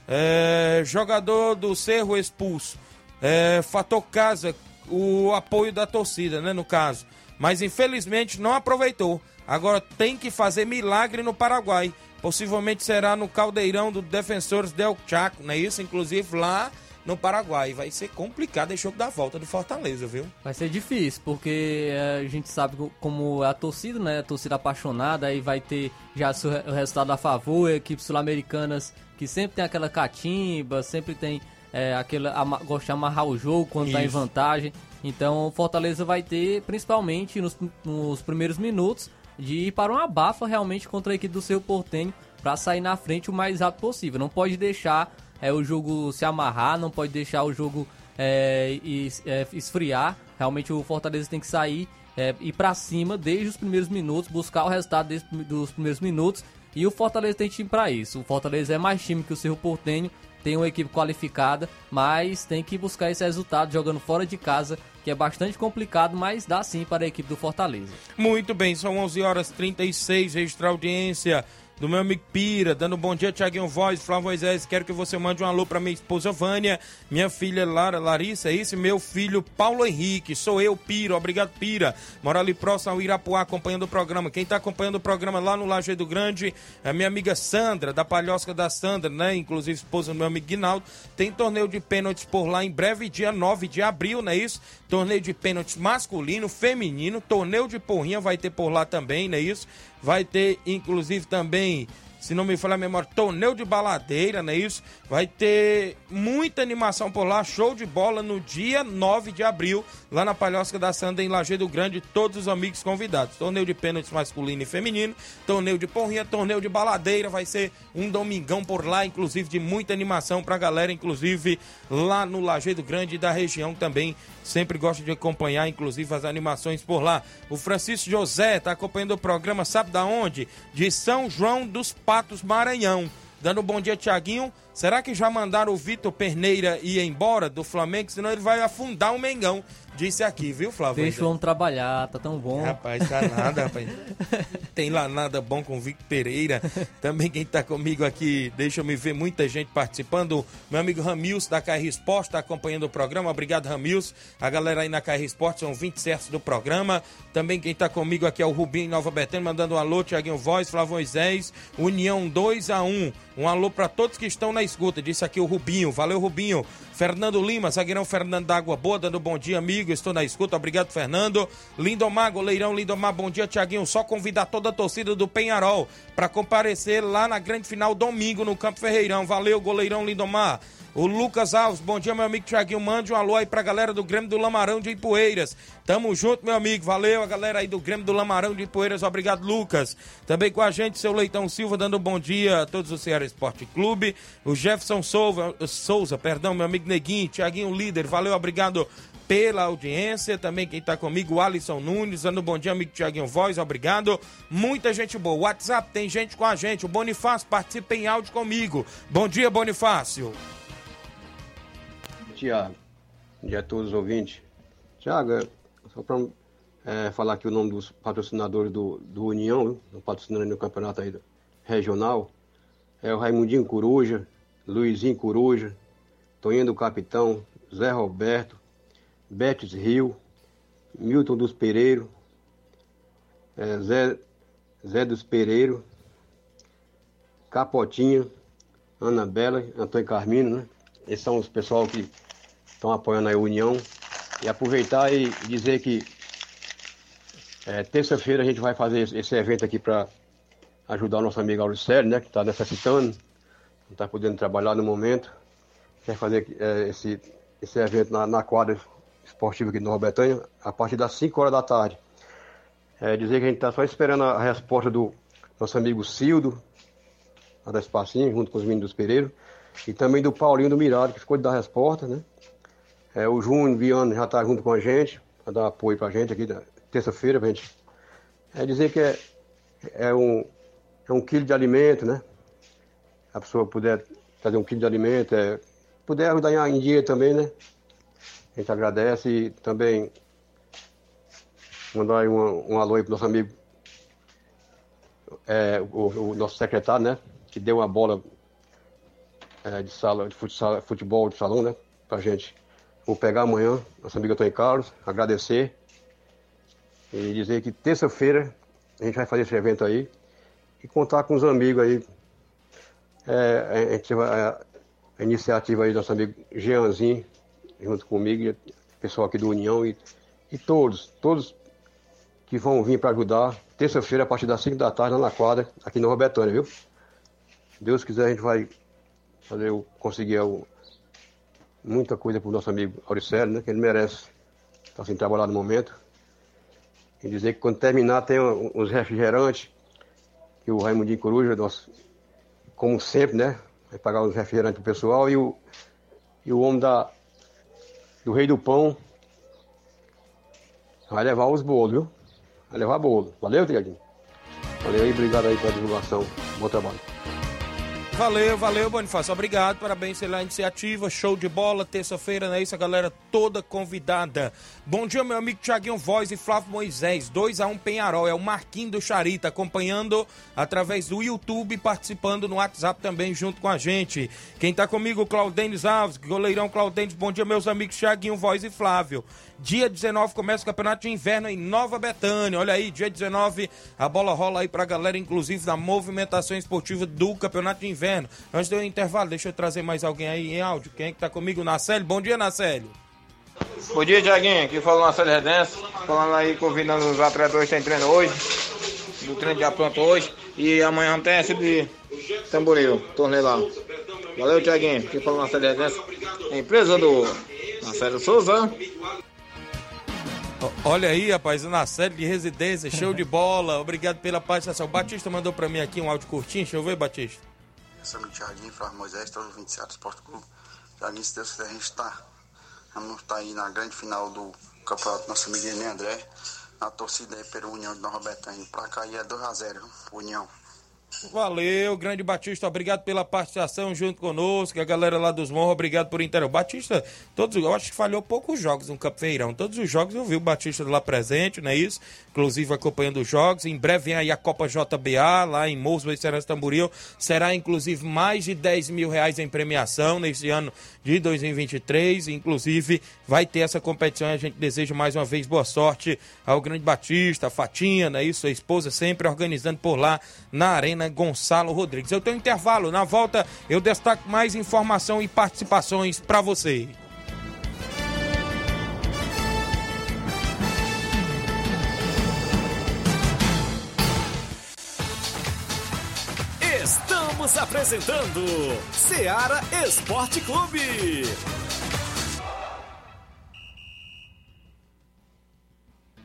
É, jogador do Cerro expulso. É, fator casa, o apoio da torcida, né, no caso. Mas infelizmente não aproveitou. Agora tem que fazer milagre no Paraguai. Possivelmente será no caldeirão do Defensores del Chaco, não é isso? Inclusive lá no Paraguai. Vai ser complicado esse jogo da volta do Fortaleza, viu? Vai ser difícil, porque eh, a gente sabe co- como é a torcida, né? A torcida apaixonada, aí vai ter já o resultado a favor, equipes sul-americanas que sempre tem aquela catimba, sempre tem é, aquela, ama, gosta de amarrar o jogo quando tá em vantagem. Então o Fortaleza vai ter, principalmente nos, nos primeiros minutos, de ir para uma abafa realmente contra a equipe do seu Portenho para sair na frente o mais rápido possível. Não pode deixar é, o jogo se amarrar, não pode deixar o jogo é, é, esfriar. Realmente o Fortaleza tem que sair é, ir para cima desde os primeiros minutos, buscar o resultado desde, dos primeiros minutos. E o Fortaleza tem time para isso. O Fortaleza é mais time que o Cerro Portenho, tem uma equipe qualificada, mas tem que buscar esse resultado jogando fora de casa, que é bastante complicado, mas dá sim para a equipe do Fortaleza. Muito bem, são 11 horas 36, registrar audiência do meu amigo Pira, dando um bom dia, Tiaguinho Voz, Flávio Moisés, quero que você mande um alô para minha esposa Vânia, minha filha Lara, Larissa, é isso? Meu filho Paulo Henrique, sou eu, Pira, obrigado Pira, mora ali próximo ao Irapuá, acompanhando o programa, quem tá acompanhando o programa lá no Lajeado Grande, é a minha amiga Sandra, da Palhosca da Sandra, né, inclusive esposa do meu amigo Guinaldo, tem torneio de pênaltis por lá em breve, dia 9 de abril, não é isso? Torneio de pênaltis masculino, feminino, torneio de porrinha vai ter por lá também, não é isso? Vai ter, inclusive, também se não me falha a memória, torneio de baladeira, não é isso? Vai ter muita animação por lá, show de bola no dia 9 de abril, lá na Palhosca da Sanda, em Lajeado Grande, todos os amigos convidados. Torneio de pênaltis masculino e feminino, torneio de porrinha, torneio de baladeira, vai ser um domingão por lá, inclusive de muita animação pra galera, inclusive lá no Lajeado Grande da região também. Sempre gosto de acompanhar, inclusive, as animações por lá. O Francisco José está acompanhando o programa, sabe da onde? De São João dos Patos, Maranhão. Dando um bom dia, Tiaguinho. Será que já mandaram o Vitor Perneira ir embora do Flamengo? Senão ele vai afundar o Mengão. Disse aqui, viu, Flávio? Deixa o homem trabalhar, tá tão bom. Rapaz, tá nada, rapaz. Tem lá nada bom com o Victor Pereira. Também quem tá comigo aqui, deixa eu me ver, muita gente participando. Meu amigo Ramils da KR Esporte tá acompanhando o programa. Obrigado, Ramils. A galera aí na KR Esporte são 20 certos do programa. Também quem tá comigo aqui é o Rubinho Nova Betânia, mandando um alô, Tiaguinho Voz, Flávio Moisés, União 2 a 1 Um alô para todos que estão na escuta. Disse aqui o Rubinho. Valeu, Rubinho. Fernando Lima, zagueirão Fernando da Água Boa, dando bom dia, amigo. Estou na escuta. Obrigado, Fernando. Lindomar, goleirão Lindomar, bom dia, Tiaguinho. Só convidar toda a torcida do Penharol para comparecer lá na grande final domingo no Campo Ferreirão. Valeu, goleirão Lindomar. O Lucas Alves, bom dia, meu amigo Tiaguinho. Mande um alô aí pra galera do Grêmio do Lamarão de Ipueiras. Tamo junto, meu amigo. Valeu, a galera aí do Grêmio do Lamarão de Ipueiras. Obrigado, Lucas. Também com a gente, seu Leitão Silva, dando um bom dia a todos o Ceará Esporte Clube. O Jefferson Souza, Souza, perdão, meu amigo Neguinho, Tiaguinho Líder. Valeu, obrigado pela audiência. Também quem tá comigo, Alisson Nunes, dando um bom dia, amigo Tiaguinho Voz, obrigado. Muita gente boa. WhatsApp tem gente com a gente. O Bonifácio participa em áudio comigo. Bom dia, Bonifácio. Tiago. Bom dia a todos os ouvintes. Tiago, só para é, falar aqui o nome dos patrocinadores do, do União, do patrocinador no campeonato aí regional, é o Raimundinho Coruja, Luizinho Coruja, Toninho do Capitão, Zé Roberto, Betis Rio, Milton dos Pereiro, é, Zé, Zé dos Pereiro, Capotinha, Ana Bela, Antônio Carmino, né? Esses são os pessoal que estão apoiando a União. E aproveitar e dizer que é, terça-feira a gente vai fazer esse evento aqui para ajudar o nosso amigo Auricélio, né, que está necessitando, não está podendo trabalhar no momento. Quer fazer é, esse, esse evento na, na, quadra esportiva aqui de Nova Betânia, a partir das 5 horas da tarde. É, dizer que a gente está só esperando a resposta do nosso amigo Cildo, da Espacinho, junto com os meninos dos Pereira, e também do Paulinho do Mirado, que ficou de dar a resposta, né? É, o Júnior Viano já está junto com a gente, para dar apoio para a gente aqui, terça-feira, para gente. É dizer que é, é, um, é um quilo de alimento, né? A pessoa puder trazer um quilo de alimento, é, puder ajudar em dia também, né? A gente agradece e também mandar um, um alô aí pro nosso amigo, é, o, o, nosso secretário, né? Que deu uma bola é, de sala, de futsal, futebol de salão, né? Pra gente Vou pegar amanhã, nosso amigo Antônio Carlos, agradecer e dizer que terça-feira a gente vai fazer esse evento aí e contar com os amigos aí. É, a, gente vai, iniciativa aí do nosso amigo Jeanzinho, junto comigo, pessoal aqui do União e, e todos, todos que vão vir para ajudar. Terça-feira, a partir das 5 da tarde, lá na quadra, aqui no Robertânia, viu? Deus quiser, a gente vai fazer, conseguir o, muita coisa para o nosso amigo Auricélio, né? Que ele merece estar sem trabalhar no momento. E dizer que quando terminar tem uns refrigerantes que o Raimundinho Coruja, nosso como sempre, né? Vai pagar os refrigerantes pro pessoal e o, e o homem da, do Rei do Pão vai levar os bolos, viu? Vai levar bolo. Valeu, Tiaguinho? Valeu aí, obrigado aí pela divulgação. Bom trabalho. Valeu, valeu, Bonifácio. Obrigado, parabéns pela iniciativa. Show de bola, terça-feira, não é isso? A galera toda convidada. Bom dia, meu amigo Tiaguinho Voz e Flávio Moisés. 2x1 Penharol. É o Marquinho do Charita acompanhando através do YouTube, participando no WhatsApp também junto com a gente. Quem tá comigo, Claudênis Alves, goleirão Claudênis. Bom dia, meus amigos Tiaguinho Voz e Flávio. Dia 19 começa o Campeonato de Inverno em Nova Betânia. Olha aí, dia 19, a bola rola aí pra galera, inclusive da movimentação esportiva do Campeonato de Inverno. Antes do intervalo, deixa eu trazer mais alguém aí em áudio. Quem é que tá comigo? Nacélio. Bom dia, Nacélio. Bom dia, Tiaguinho. Aqui falando Marcelo Redense. Falando aí, convidando os atletas hoje, tem treino hoje. Do treino de apronto hoje. E amanhã tem esse de Tamboril, torneio lá. Valeu, Tiaguinho. Aqui falando Marcelo Redense. A empresa do Marcelo Souza. Olha aí, rapaz, na série de residência, show de bola. Obrigado pela participação. O Batista mandou pra mim aqui um áudio curtinho. Deixa eu ver, Batista. Esse é o Tiaguinho, Flávio Moisés, todo o 27 Esporte Clube. Tiaguinho, se Deus quiser, a gente está vamos estar aí na grande final do Campeonato Nossa Amiga Nenê André. Na torcida aí pela União de Nova. Pra cá é 2x0, União. Valeu, grande Batista, obrigado pela participação junto conosco, a galera lá dos Morros, obrigado por inteiro. Batista, todos, eu acho que falhou poucos jogos no Campo Feirão, todos os jogos eu vi o Batista lá presente, não é isso? Inclusive acompanhando os jogos, em breve vem aí a Copa JBA, lá em Morros, Beicerança Tamboril, será inclusive mais de 10 mil reais em premiação nesse ano de 2023, inclusive vai ter essa competição e a gente deseja mais uma vez boa sorte ao grande Batista, a Fatinha, não é isso? A esposa sempre organizando por lá na Arena Gonçalo Rodrigues. Eu tenho intervalo, na volta eu destaco mais informação e participações para você. Estamos apresentando Seara Esporte Clube.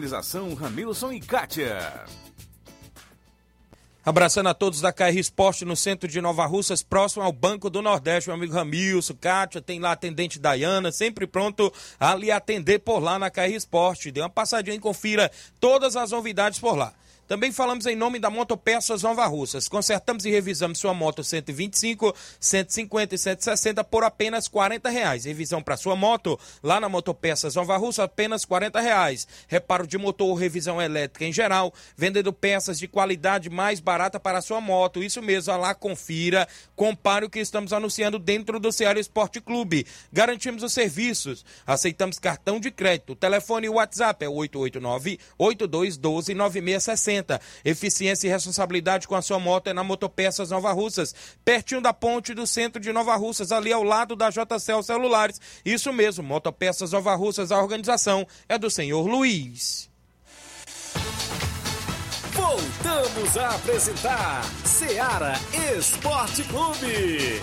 Organização Ramilson e Kátia. Abraçando a todos da KR Esporte no centro de Nova Russas, próximo ao Banco do Nordeste, meu amigo Ramilson, Kátia, tem lá atendente Dayana, sempre pronto a lhe atender por lá na KR Esporte. Dê uma passadinha e confira todas as novidades por lá. Também falamos em nome da Motopeças Nova Russas. Consertamos e revisamos sua moto 125, 150 e 160 por apenas 40 reais. Revisão para sua moto lá na Motopeças Nova Russa apenas 40 reais. Reparo de motor, revisão elétrica em geral, vendendo peças de qualidade mais barata para sua moto. Isso mesmo, lá confira, compare o que estamos anunciando dentro do Ceará Esporte Clube. Garantimos os serviços, aceitamos cartão de crédito. Telefone e WhatsApp é 889 8212 9660 Eficiência e responsabilidade com a sua moto é na Motopeças Nova Russas, pertinho da ponte do centro de Nova Russas, ali ao lado da JCL Celulares. Isso mesmo, Motopeças Nova Russas, a organização é do senhor Luiz. Voltamos a apresentar Seara Esporte Clube.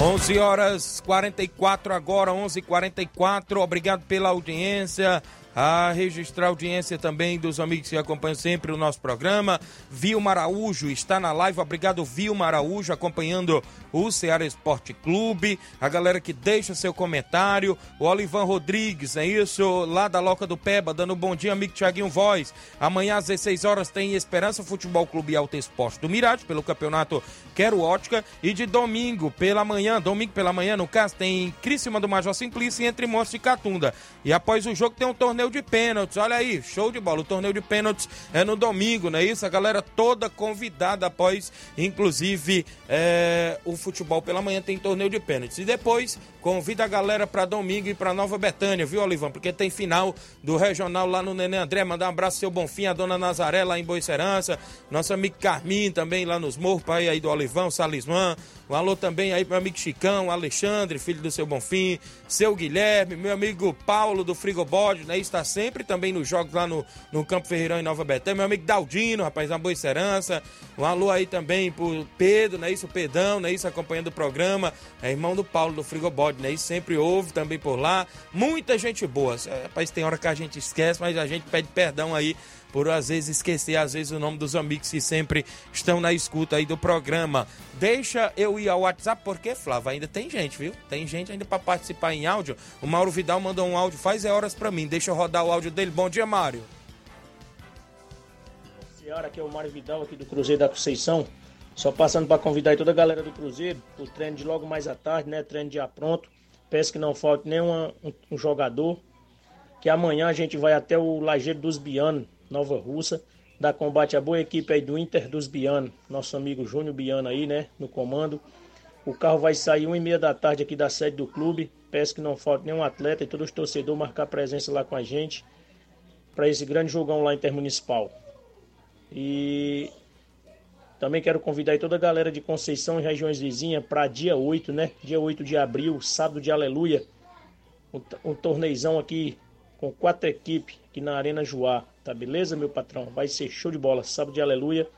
11 horas 44 agora, 11:44. Obrigado pela audiência a registrar a audiência também dos amigos que acompanham sempre o nosso programa. Vilma Araújo está na live. Obrigado, Vilma Araújo, acompanhando o Ceará Esporte Clube. A galera que deixa seu comentário. O Olivan Rodrigues, é isso? Lá da Loca do Peba, dando bom dia, amigo Tiaguinho Voz. Amanhã às 16 horas tem Esperança Futebol Clube Alto Esporte do Mirade, pelo campeonato Quero Ótica. E de domingo pela manhã, domingo pela manhã, no caso, tem Criciúma do Major Simplício entre Monstros e Catunda. E após o jogo tem um torneio torneio de pênaltis. Olha aí, show de bola. O torneio de pênaltis é no domingo, não é isso? A galera toda convidada após, inclusive, é, o futebol pela manhã tem torneio de pênaltis. E depois convida a galera para domingo e para Nova Betânia, viu, Olivão? Porque tem final do regional lá no Nenê André. Mandar um abraço seu Bonfim, a dona Nazaré lá em Boicerança, nosso amigo Carmin também lá nos morros, pai aí do Olivão, Salismã. Um alô também aí pro meu amigo Chicão, Alexandre, filho do seu Bonfim, seu Guilherme, meu amigo Paulo do Frigobode, né? Está sempre também nos jogos lá no, no Campo Ferreirão em Nova Betânia. Meu amigo Daldino, rapaz, na Boicerança. Um alô aí também pro Pedro, né? Isso, o Pedão, né? Isso, acompanhando o programa. É irmão do Paulo do Frigobode, né? Isso sempre ouve também por lá. Muita gente boa. Rapaz, tem hora que a gente esquece, mas a gente pede perdão aí por às vezes esquecer às vezes o nome dos amigos que sempre estão na escuta aí do programa. Deixa eu ir ao WhatsApp porque Flávio ainda tem gente, viu? Tem gente ainda para participar em áudio. O Mauro Vidal mandou um áudio faz é horas para mim. Deixa eu rodar o áudio dele. Bom dia, Mário. Senhora, aqui é o Mário Vidal aqui do Cruzeiro da Conceição. Só passando para convidar toda a galera do Cruzeiro o treino de logo mais à tarde, né? Treino de pronto. Peço que não falte nenhum um, um jogador. Que amanhã a gente vai até o Lajeiro dos Bianos, Nova Russa, dar combate à boa equipe aí do Inter dos Biano, nosso amigo Júnior Biano aí, né, no comando. O carro vai sair uma e meia da tarde aqui da sede do clube. Peço que não falte nenhum atleta e todos os torcedores marcar presença lá com a gente para esse grande jogão lá intermunicipal. E também quero convidar toda a galera de Conceição e regiões vizinhas para dia 8, né? Dia 8 de abril, sábado de aleluia. Um, um torneizão aqui com quatro equipes aqui na Arena Joá. Tá beleza, meu patrão? Vai ser show de bola. Sábado de aleluia.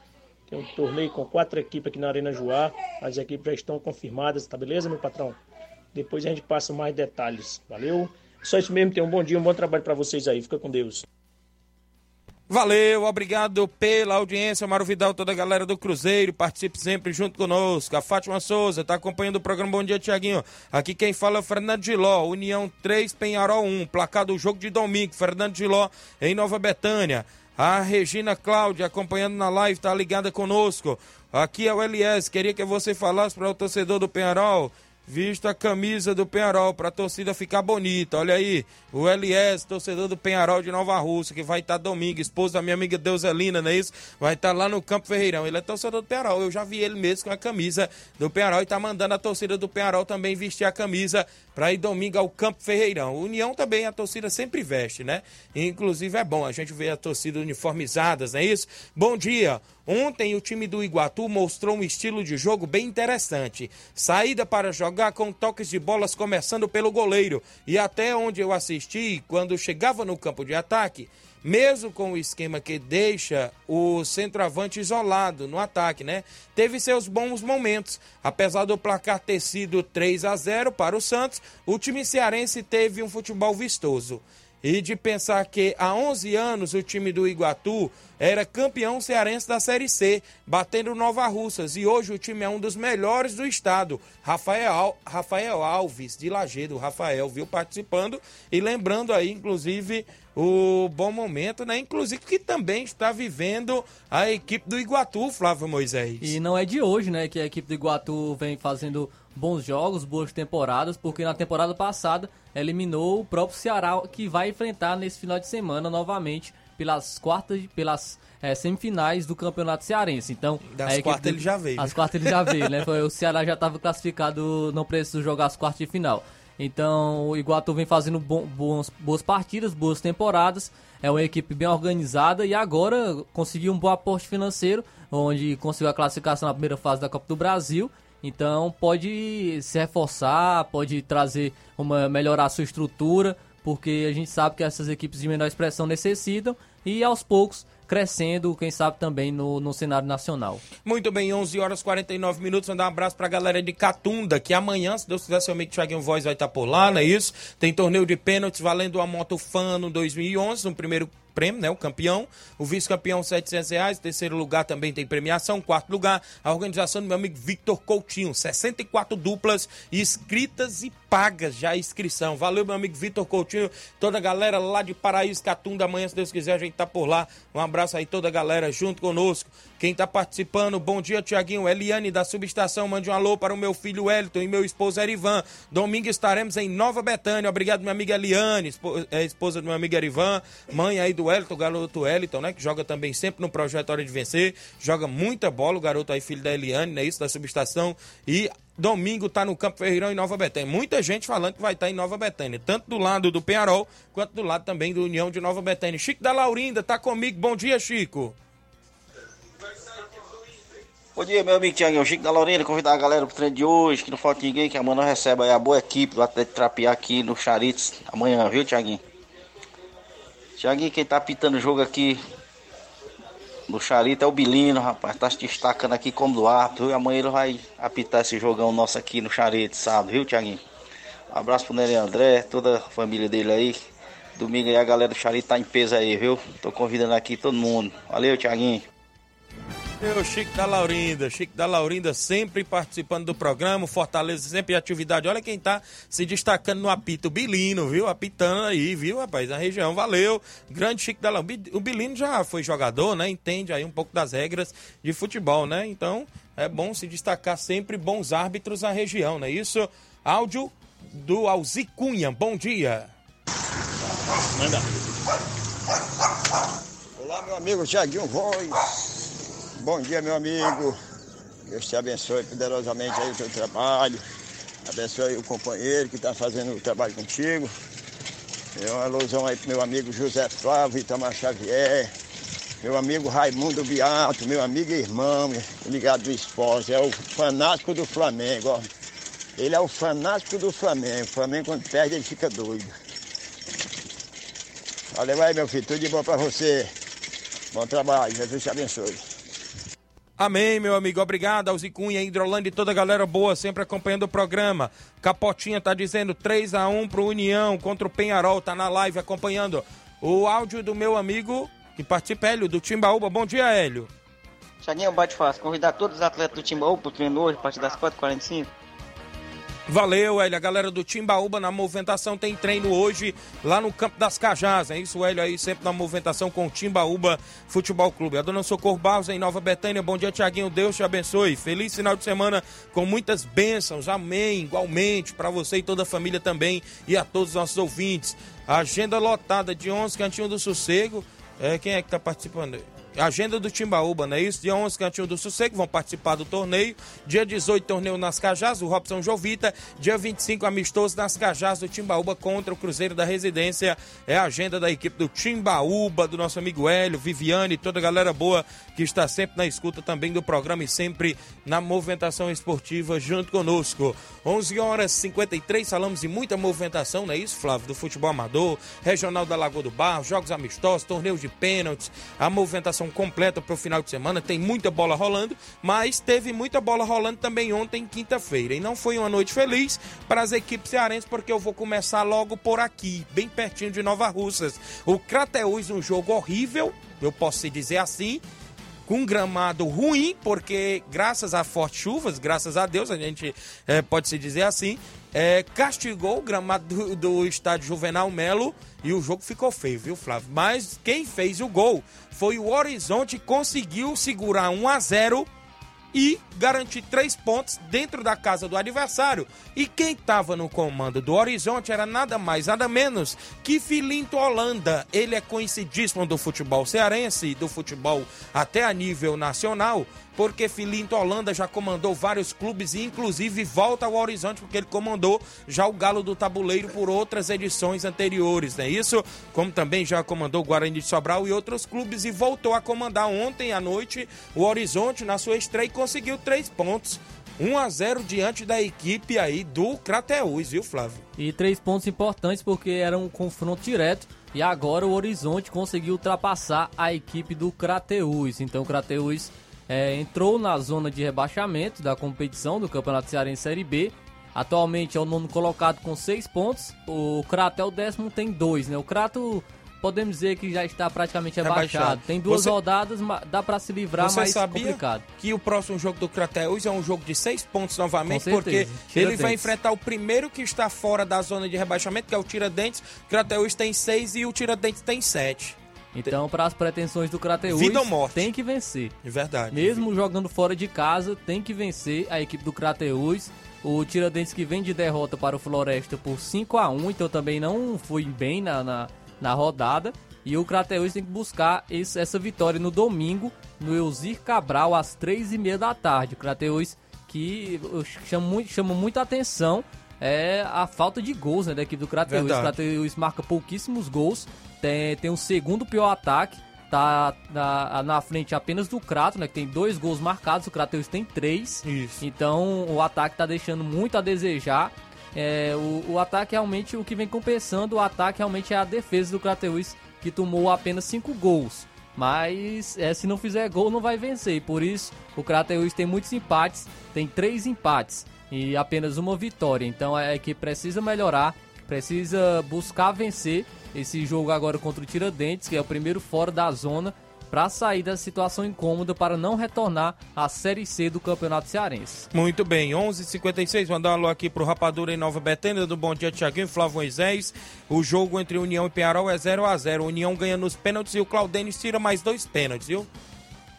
Tem um torneio com quatro equipes aqui na Arena Joá. As equipes já estão confirmadas, tá beleza, meu patrão? Depois a gente passa mais detalhes. Valeu? Só isso mesmo. Tenham um bom dia, um bom trabalho para vocês aí. Fica com Deus. Valeu, obrigado pela audiência, Mário Vidal, toda a galera do Cruzeiro, participe sempre junto conosco. A Fátima Souza está acompanhando o programa Bom Dia, Tiaguinho. Aqui quem fala é o Fernando Giló, União 3, Penharol 1, placar do jogo de domingo, Fernando Giló em Nova Betânia. A Regina Cláudia acompanhando na live, está ligada conosco. Aqui é o LS, queria que você falasse para o torcedor do Penharol Vista a camisa do Penharol para a torcida ficar bonita. Olha aí, o LS, torcedor do Penharol de Nova Rússia, que vai estar tá domingo, esposo da minha amiga Deuselina, não é isso? Vai estar tá lá no Campo Ferreirão. Ele é torcedor do Penharol. Eu já vi ele mesmo com a camisa do Penharol e está mandando a torcida do Penharol também vestir a camisa para ir domingo ao Campo Ferreirão. União também, a torcida sempre veste, né? Inclusive é bom a gente ver a torcida uniformizadas, não é isso? Bom dia. Ontem o time do Iguatu mostrou um estilo de jogo bem interessante. Saída para jogar com toques de bolas começando pelo goleiro. E até onde eu assisti, quando chegava no campo de ataque, mesmo com o esquema que deixa o centroavante isolado no ataque, né? Teve seus bons momentos. Apesar do placar ter sido 3 a 0 para o Santos, o time cearense teve um futebol vistoso e de pensar que há 11 anos o time do Iguatu era campeão cearense da Série C, batendo Nova Russas, e hoje o time é um dos melhores do estado. Rafael, Rafael Alves, de Lagedo, Rafael, viu, participando e lembrando aí, inclusive, o bom momento, né? Inclusive que também está vivendo a equipe do Iguatu, Flávio Moisés. E não é de hoje, né, que a equipe do Iguatu vem fazendo bons jogos, boas temporadas, porque na temporada passada eliminou o próprio Ceará, que vai enfrentar nesse final de semana novamente pelas quartas, pelas é, semifinais do Campeonato Cearense. Então, das quartas ele já veio. As quartas ele já veio, né? o Ceará já estava classificado, não precisou jogar as quartas de final. Então, o Iguatu vem fazendo bom, bons, boas partidas, boas temporadas. É uma equipe bem organizada e agora conseguiu um bom aporte financeiro, onde conseguiu a classificação na primeira fase da Copa do Brasil então pode se reforçar, pode trazer uma melhorar a sua estrutura, porque a gente sabe que essas equipes de menor expressão necessitam e aos poucos crescendo, quem sabe também no, no cenário nacional. Muito bem, 11 horas 49 minutos. Mandar um abraço pra galera de Catunda, que amanhã, se Deus quiser, seu amigo Thiaguinho Voz vai estar por lá, não é isso? Tem torneio de pênaltis valendo uma moto Fano 2011, no primeiro prêmio, né? O campeão. O vice-campeão, 700 reais. Terceiro lugar também tem premiação. Quarto lugar, a organização do meu amigo Victor Coutinho. 64 duplas escritas e paga já a inscrição. Valeu, meu amigo Vitor Coutinho, toda a galera lá de Paraíso Catunda. Amanhã, se Deus quiser, a gente tá por lá. Um abraço aí, toda a galera junto conosco. Quem tá participando, bom dia, Tiaguinho. Eliane da Subestação, mande um alô para o meu filho Elton e meu esposo Erivan. Domingo estaremos em Nova Betânia. Obrigado, minha amiga Eliane, é, esposa do meu amigo Erivan, mãe aí do Elton, garoto Elton, né? Que joga também sempre no projeto Hora de Vencer. Joga muita bola, o garoto aí, filho da Eliane, né? Isso, da Subestação. E domingo tá no Campo Ferreirão em Nova Betânia. Muita gente falando que vai estar tá em Nova Betânia, tanto do lado do Penharol, quanto do lado também do União de Nova Betânia. Chico da Laurinda tá comigo. Bom dia, Chico. Bom dia, meu amigo Tiaguinho, Chico da Lorena, convidar a galera pro treino de hoje, que não falta ninguém, que amanhã recebe aí a boa equipe do Atlético Trapiá aqui no Charites, amanhã, viu, Tiaguinho? Tiaguinho, quem tá apitando o jogo aqui do Charito é o Bilino, rapaz, tá se destacando aqui como do árbitro, viu? Amanhã ele vai apitar esse jogão nosso aqui no Charito, sábado, viu, Tiaguinho? Abraço pro Nery André, toda a família dele aí. Domingo aí a galera do Charito tá em peso aí, viu? Tô convidando aqui todo mundo. Valeu, Tiaguinho. Eu, Chico da Laurinda, Chico da Laurinda sempre participando do programa, Fortaleza sempre em atividade. Olha quem tá se destacando no apito, Bilino, viu? Apitando aí, viu, rapaz? Na região, valeu. Grande Chico da Laurinda. O Bilino já foi jogador, né? Entende aí um pouco das regras de futebol, né? Então, é bom se destacar sempre bons árbitros na região, não é isso? Áudio do Alzi Cunha, bom dia. Manda. Olá, meu amigo Tiaguinho Voz. Bom dia, meu amigo. Deus te abençoe poderosamente aí o teu trabalho. Abençoe o companheiro que está fazendo o trabalho contigo. É uma alusão aí pro meu amigo José Flávio Itamar Xavier. Meu amigo Raimundo Beato, meu amigo e irmão, ligado do esporte. É o fanático do Flamengo, ó. Ele é o fanático do Flamengo. O Flamengo quando perde ele fica doido. Valeu aí, meu filho. Tudo de bom pra você. Bom trabalho. Jesus te abençoe. Amém, meu amigo. Obrigado, Alzicunha, Hidrolândia e toda a galera boa sempre acompanhando o programa. Capotinha tá dizendo 3 a 1 pro União contra o Penharol, tá na live acompanhando. O áudio do meu amigo que participa, Hélio, do Timbaúba. Bom dia, Hélio. Chaguinho, bate fácil. Convidar todos os atletas do Timbaúba pro treino hoje, a partir das 4h45. Valeu, Hélio. A galera do Timbaúba na movimentação tem treino hoje lá no Campo das Cajás. É isso, Hélio, aí sempre na movimentação com o Timbaúba Futebol Clube. A dona Socorro Barros em Nova Betânia. Bom dia, Tiaguinho. Deus te abençoe. Feliz final de semana com muitas bênçãos. Amém. Igualmente para você e toda a família também e a todos os nossos ouvintes. Agenda lotada de 11 Cantinho do Sossego. É, quem é que tá participando? Agenda do Timbaúba, não é isso? Dia 11, Cantinho do Sossego, vão participar do torneio. Dia 18, torneio nas Cajás, o Robson Jovita. Dia 25, amistoso nas Cajás do Timbaúba contra o Cruzeiro da Residência. É a agenda da equipe do Timbaúba, do nosso amigo Hélio, Viviane, toda a galera boa que está sempre na escuta também do programa e sempre na movimentação esportiva junto conosco. 11 horas 53, falamos de muita movimentação, não é isso, Flávio? Do futebol amador, regional da Lagoa do Barro, jogos amistosos, torneios de pênaltis, a movimentação completa para o final de semana. Tem muita bola rolando, mas teve muita bola rolando também ontem, quinta-feira. E não foi uma noite feliz para as equipes cearenses, porque eu vou começar logo por aqui, bem pertinho de Nova Russas. O Crateús, um jogo horrível, eu posso dizer assim com um gramado ruim, porque graças a fortes chuvas, graças a Deus, a gente é, pode se dizer assim, é, castigou o gramado do, do estádio Juvenal Melo e o jogo ficou feio, viu, Flávio? Mas quem fez o gol foi o Horizonte, conseguiu segurar 1 a 0 e garantir três pontos dentro da casa do adversário. E quem estava no comando do Horizonte era nada mais, nada menos que Filinto Holanda. Ele é conhecidíssimo do futebol cearense, do futebol até a nível nacional porque Filinto Holanda já comandou vários clubes e inclusive volta ao Horizonte porque ele comandou já o Galo do Tabuleiro por outras edições anteriores, não é isso? Como também já comandou o Guarani de Sobral e outros clubes e voltou a comandar ontem à noite o Horizonte na sua estreia e conseguiu três pontos. 1 a 0 diante da equipe aí do Crateús, viu, Flávio? E três pontos importantes porque era um confronto direto e agora o Horizonte conseguiu ultrapassar a equipe do Crateús. Então o Crateús é, entrou na zona de rebaixamento da competição do Campeonato Cearense Série B. Atualmente é o nono colocado com seis pontos. O Crato é o décimo, tem dois, né? O Crato podemos dizer que já está praticamente Rebaixado. rebaixado. Tem duas Você- rodadas, dá para se livrar, Você mas sabia complicado. que o próximo jogo do Crateus é um jogo de seis pontos novamente, porque ele vai enfrentar o primeiro que está fora da zona de rebaixamento, que é o Tiradentes. O Crateus tem seis e o Tiradentes tem sete. Então, para as pretensões do Crateus, Vida ou morte? tem que vencer. De verdade. Mesmo jogando fora de casa, tem que vencer a equipe do Crateus. O Tiradentes que vem de derrota para o Floresta por 5 a 1 então também não foi bem na, na, na rodada. E o Crateus tem que buscar esse- essa vitória no domingo, no Elzir Cabral, às 3h30 da tarde. O Crateus que eu chamo muito, chama muita atenção é a falta de gols né, da equipe do Crateus. O. Crateus marca pouquíssimos gols, tem, tem o segundo pior ataque, tá na, na frente apenas do Crato, né, que tem dois gols marcados, o Crateus tem três. Então o ataque tá deixando muito a desejar. É, o, o ataque realmente, o que vem compensando o ataque realmente é a defesa do Crateus, que tomou apenas cinco gols. Mas é, se não fizer gol, não vai vencer. Por isso, o Crateus tem muitos empates, tem três empates e apenas uma vitória. Então é que precisa melhorar, precisa buscar vencer esse jogo agora contra o Tiradentes, que é o primeiro fora da zona, para sair da situação incômoda para não retornar à Série C do Campeonato Cearense. Muito bem, 11:56 h 56 mandar um alô aqui pro Rapadura em Nova Betânia, do Bom Dia Tiaguinho Flávio Moisés. O jogo entre União e Penharol é 0 a 0 União ganha nos pênaltis e o Claudênis tira mais dois pênaltis, viu?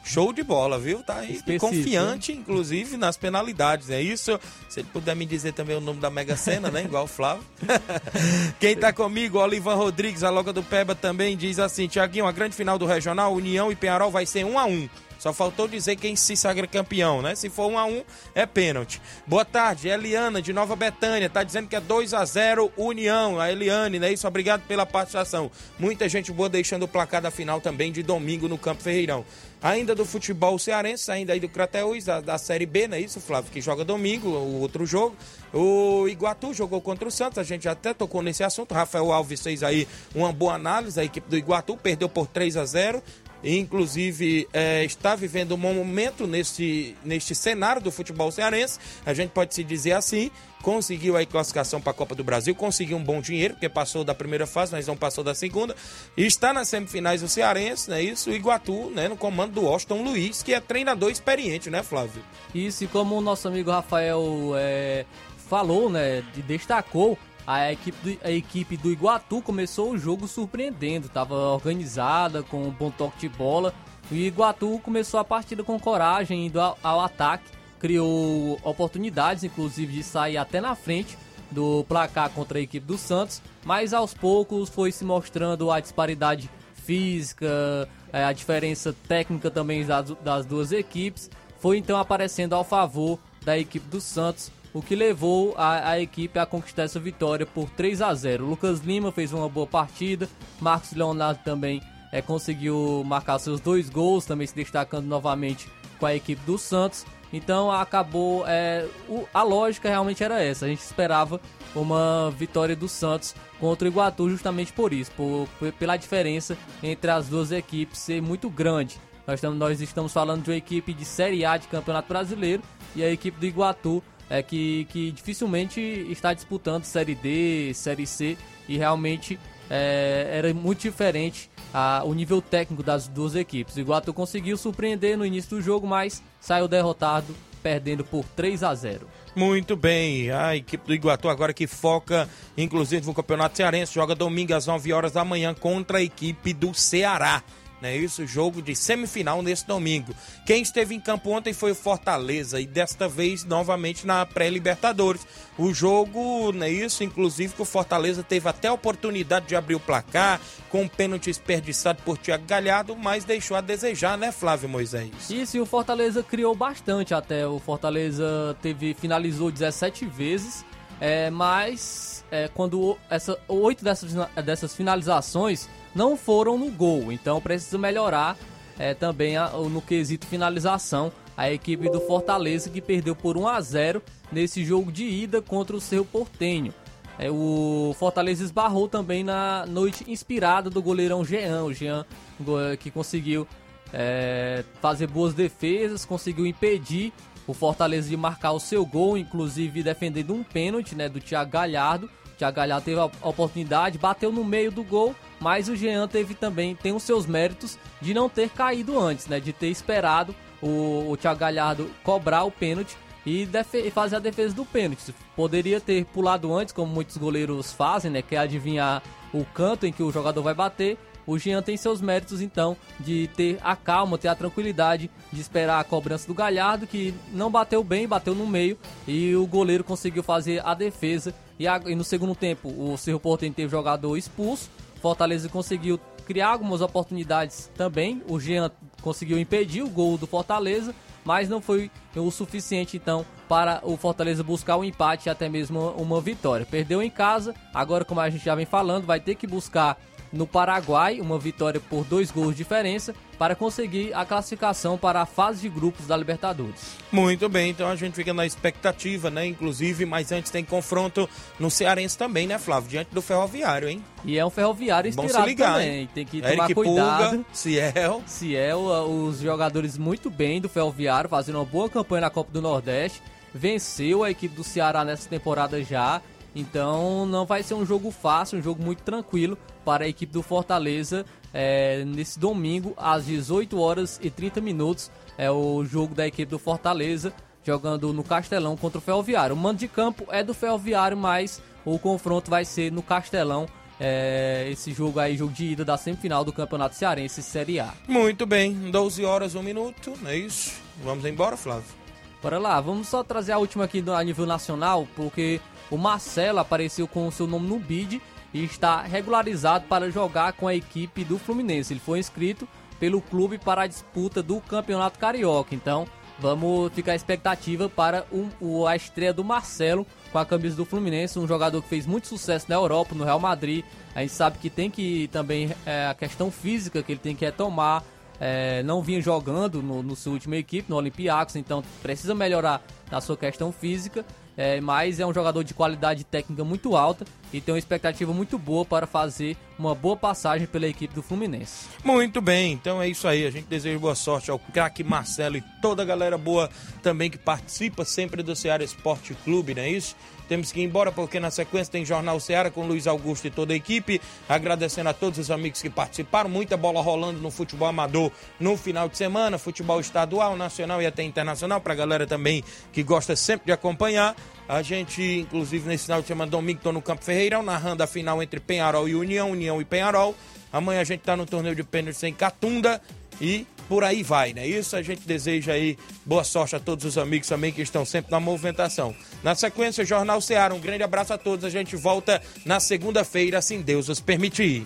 Show de bola, viu? Tá aí Específico, confiante, inclusive, nas penalidades, é isso? Se ele puder me dizer também o nome da Mega Sena, né? Igual o Flávio. Quem tá comigo, Olivan Rodrigues, a loga do Peba também, diz assim: Tiaguinho, a grande final do Regional, União e Penharol vai ser 1 a 1 Só faltou dizer quem se sagra campeão, né? Se for 1 a 1 é pênalti. Boa tarde, Eliana de Nova Betânia, tá dizendo que é 2 a 0 União. A Eliane, né? Isso, obrigado pela participação. Muita gente boa deixando o placar da final também de domingo no Campo Ferreirão. Ainda do futebol cearense, ainda aí do Crateus, da, da Série B, não é isso, Flávio? Que joga domingo, o outro jogo. O Iguatu jogou contra o Santos, a gente até tocou nesse assunto. Rafael Alves fez aí uma boa análise. A equipe do Iguatu perdeu por 3 a 0 inclusive é, está vivendo um momento neste, neste cenário do futebol cearense, a gente pode se dizer assim, conseguiu aí classificação para a Copa do Brasil, conseguiu um bom dinheiro, porque passou da primeira fase, mas não passou da segunda, e está nas semifinais do Cearense, né, isso, o Iguatu, né, no comando do Austin Luiz, que é treinador experiente, né, Flávio? Isso, e como o nosso amigo Rafael é, falou, né, destacou, a equipe, do, a equipe do Iguatu começou o jogo surpreendendo, estava organizada, com um bom toque de bola. O Iguatu começou a partida com coragem, indo ao, ao ataque, criou oportunidades, inclusive de sair até na frente do placar contra a equipe do Santos, mas aos poucos foi se mostrando a disparidade física, é, a diferença técnica também das, das duas equipes, foi então aparecendo ao favor da equipe do Santos, o que levou a, a, equipe a conquistar essa vitória por 3 a 0. Lucas Lima fez uma boa partida, Marcos Leonardo também é, conseguiu marcar seus dois gols, também se destacando novamente com a equipe do Santos. Então acabou. É, o, a lógica realmente era essa. A gente esperava uma vitória do Santos contra o Iguatu justamente por isso, por, pela diferença entre as duas equipes ser muito grande. Nós estamos, nós estamos falando de uma equipe de Série A de Campeonato Brasileiro e a equipe do Iguatu é que, que dificilmente está disputando Série D, Série C e realmente é, era muito diferente a, o nível técnico das duas equipes. O Iguatu conseguiu surpreender no início do jogo, mas saiu derrotado, perdendo por 3 a 0. Muito bem, a equipe do Iguatu agora que foca, inclusive, no Campeonato Cearense, joga domingo às 9 horas da manhã contra a equipe do Ceará né? Isso, jogo de semifinal nesse domingo. Quem esteve em campo ontem foi o Fortaleza e desta vez novamente na pré-Libertadores. O jogo, né? Isso, inclusive que o Fortaleza teve até a oportunidade de abrir o placar com um pênalti desperdiçado por Thiago Galhardo, mas deixou a desejar, né, Flávio Moisés? Isso, e o Fortaleza criou bastante até. O Fortaleza teve finalizou 17 vezes, é, mas é, quando essa oito dessas, dessas finalizações não foram no gol, então precisa melhorar é, também a, no quesito finalização a equipe do Fortaleza que perdeu por 1 a 0 nesse jogo de ida contra o seu Portenho. É, o Fortaleza esbarrou também na noite inspirada do goleirão Jean, o Jean que conseguiu é, fazer boas defesas, conseguiu impedir o Fortaleza de marcar o seu gol, inclusive defendendo um pênalti né, do Thiago Galhardo Thiago Galhardo teve a oportunidade, bateu no meio do gol, mas o Jean teve também, tem os seus méritos de não ter caído antes, né? De ter esperado o, o Thiago Galhardo cobrar o pênalti e, fazer a defesa do pênalti. Poderia ter pulado antes, como muitos goleiros fazem, né? Que é adivinhar o canto em que o jogador vai bater. O Jean tem seus méritos, então, de ter a calma, ter a tranquilidade de esperar a cobrança do Galhardo, que não bateu bem, bateu no meio, e o goleiro conseguiu fazer a defesa. E, a, e no segundo tempo, o Cerro Porteño teve jogador expulso, Fortaleza conseguiu criar algumas oportunidades também, o Jean conseguiu impedir o gol do Fortaleza, mas não foi o suficiente então para o Fortaleza buscar o um empate e até mesmo uma vitória. Perdeu em casa, agora como a gente já vem falando, vai ter que buscar no Paraguai, uma vitória por dois gols de diferença, para conseguir a classificação para a fase de grupos da Libertadores. Muito bem, então a gente fica na expectativa, né? Inclusive, mas antes tem confronto no Cearense também, né, Flávio? Diante do Ferroviário, hein? E é um Ferroviário inspirado ligar, também. Hein? Tem que tomar Eric cuidado. Pulga, Ciel. Ciel, os jogadores muito bem do Ferroviário, fazendo uma boa campanha na Copa do Nordeste. Venceu a equipe do Ceará nessa temporada já então não vai ser um jogo fácil, um jogo muito tranquilo para a equipe do Fortaleza é, nesse domingo às 18 horas e 30 minutos. É o jogo da equipe do Fortaleza jogando no Castelão contra o Ferroviário. O mando de campo é do Ferroviário, mas o confronto vai ser no Castelão. É, esse jogo aí, jogo de ida da semifinal do Campeonato Cearense Série A. Muito bem, 12 horas, 1 minuto, é isso? Vamos embora, Flávio? Bora lá, vamos só trazer a última aqui a nível nacional, porque o Marcelo apareceu com o seu nome no bid e está regularizado para jogar com a equipe do Fluminense. Ele foi inscrito pelo clube para a disputa do Campeonato Carioca. Então, vamos ficar a expectativa para o, a estreia do Marcelo com a camisa do Fluminense, um jogador que fez muito sucesso na Europa, no Real Madrid. A gente sabe que tem que também é, a questão física que ele tem que retomar. É, não vinha jogando no, no sua última equipe, no Olympiacos, então precisa melhorar na sua questão física é, mas é um jogador de qualidade técnica muito alta e tem uma expectativa muito boa para fazer uma boa passagem pela equipe do Fluminense. Muito bem, então é isso aí. A gente deseja boa sorte ao craque Marcelo e toda a galera boa também que participa sempre do Ceará Esporte Clube, não é isso? Temos que ir embora porque na sequência tem Jornal Ceará com Luiz Augusto e toda a equipe. Agradecendo a todos os amigos que participaram. Muita bola rolando no futebol amador no final de semana. Futebol estadual, nacional e até internacional. Para a galera também que gosta sempre de acompanhar. A gente, inclusive, nesse final de semana, domingo, estou no Campo Ferreirão, narrando a final entre Penharol e União, União e Penharol. Amanhã a gente está no torneio de pênaltis em Catunda e por aí vai, né? Isso a gente deseja aí boa sorte a todos os amigos também que estão sempre na movimentação. Na sequência, Jornal Ceará. Um grande abraço a todos. A gente volta na segunda-feira, assim Deus os permitir.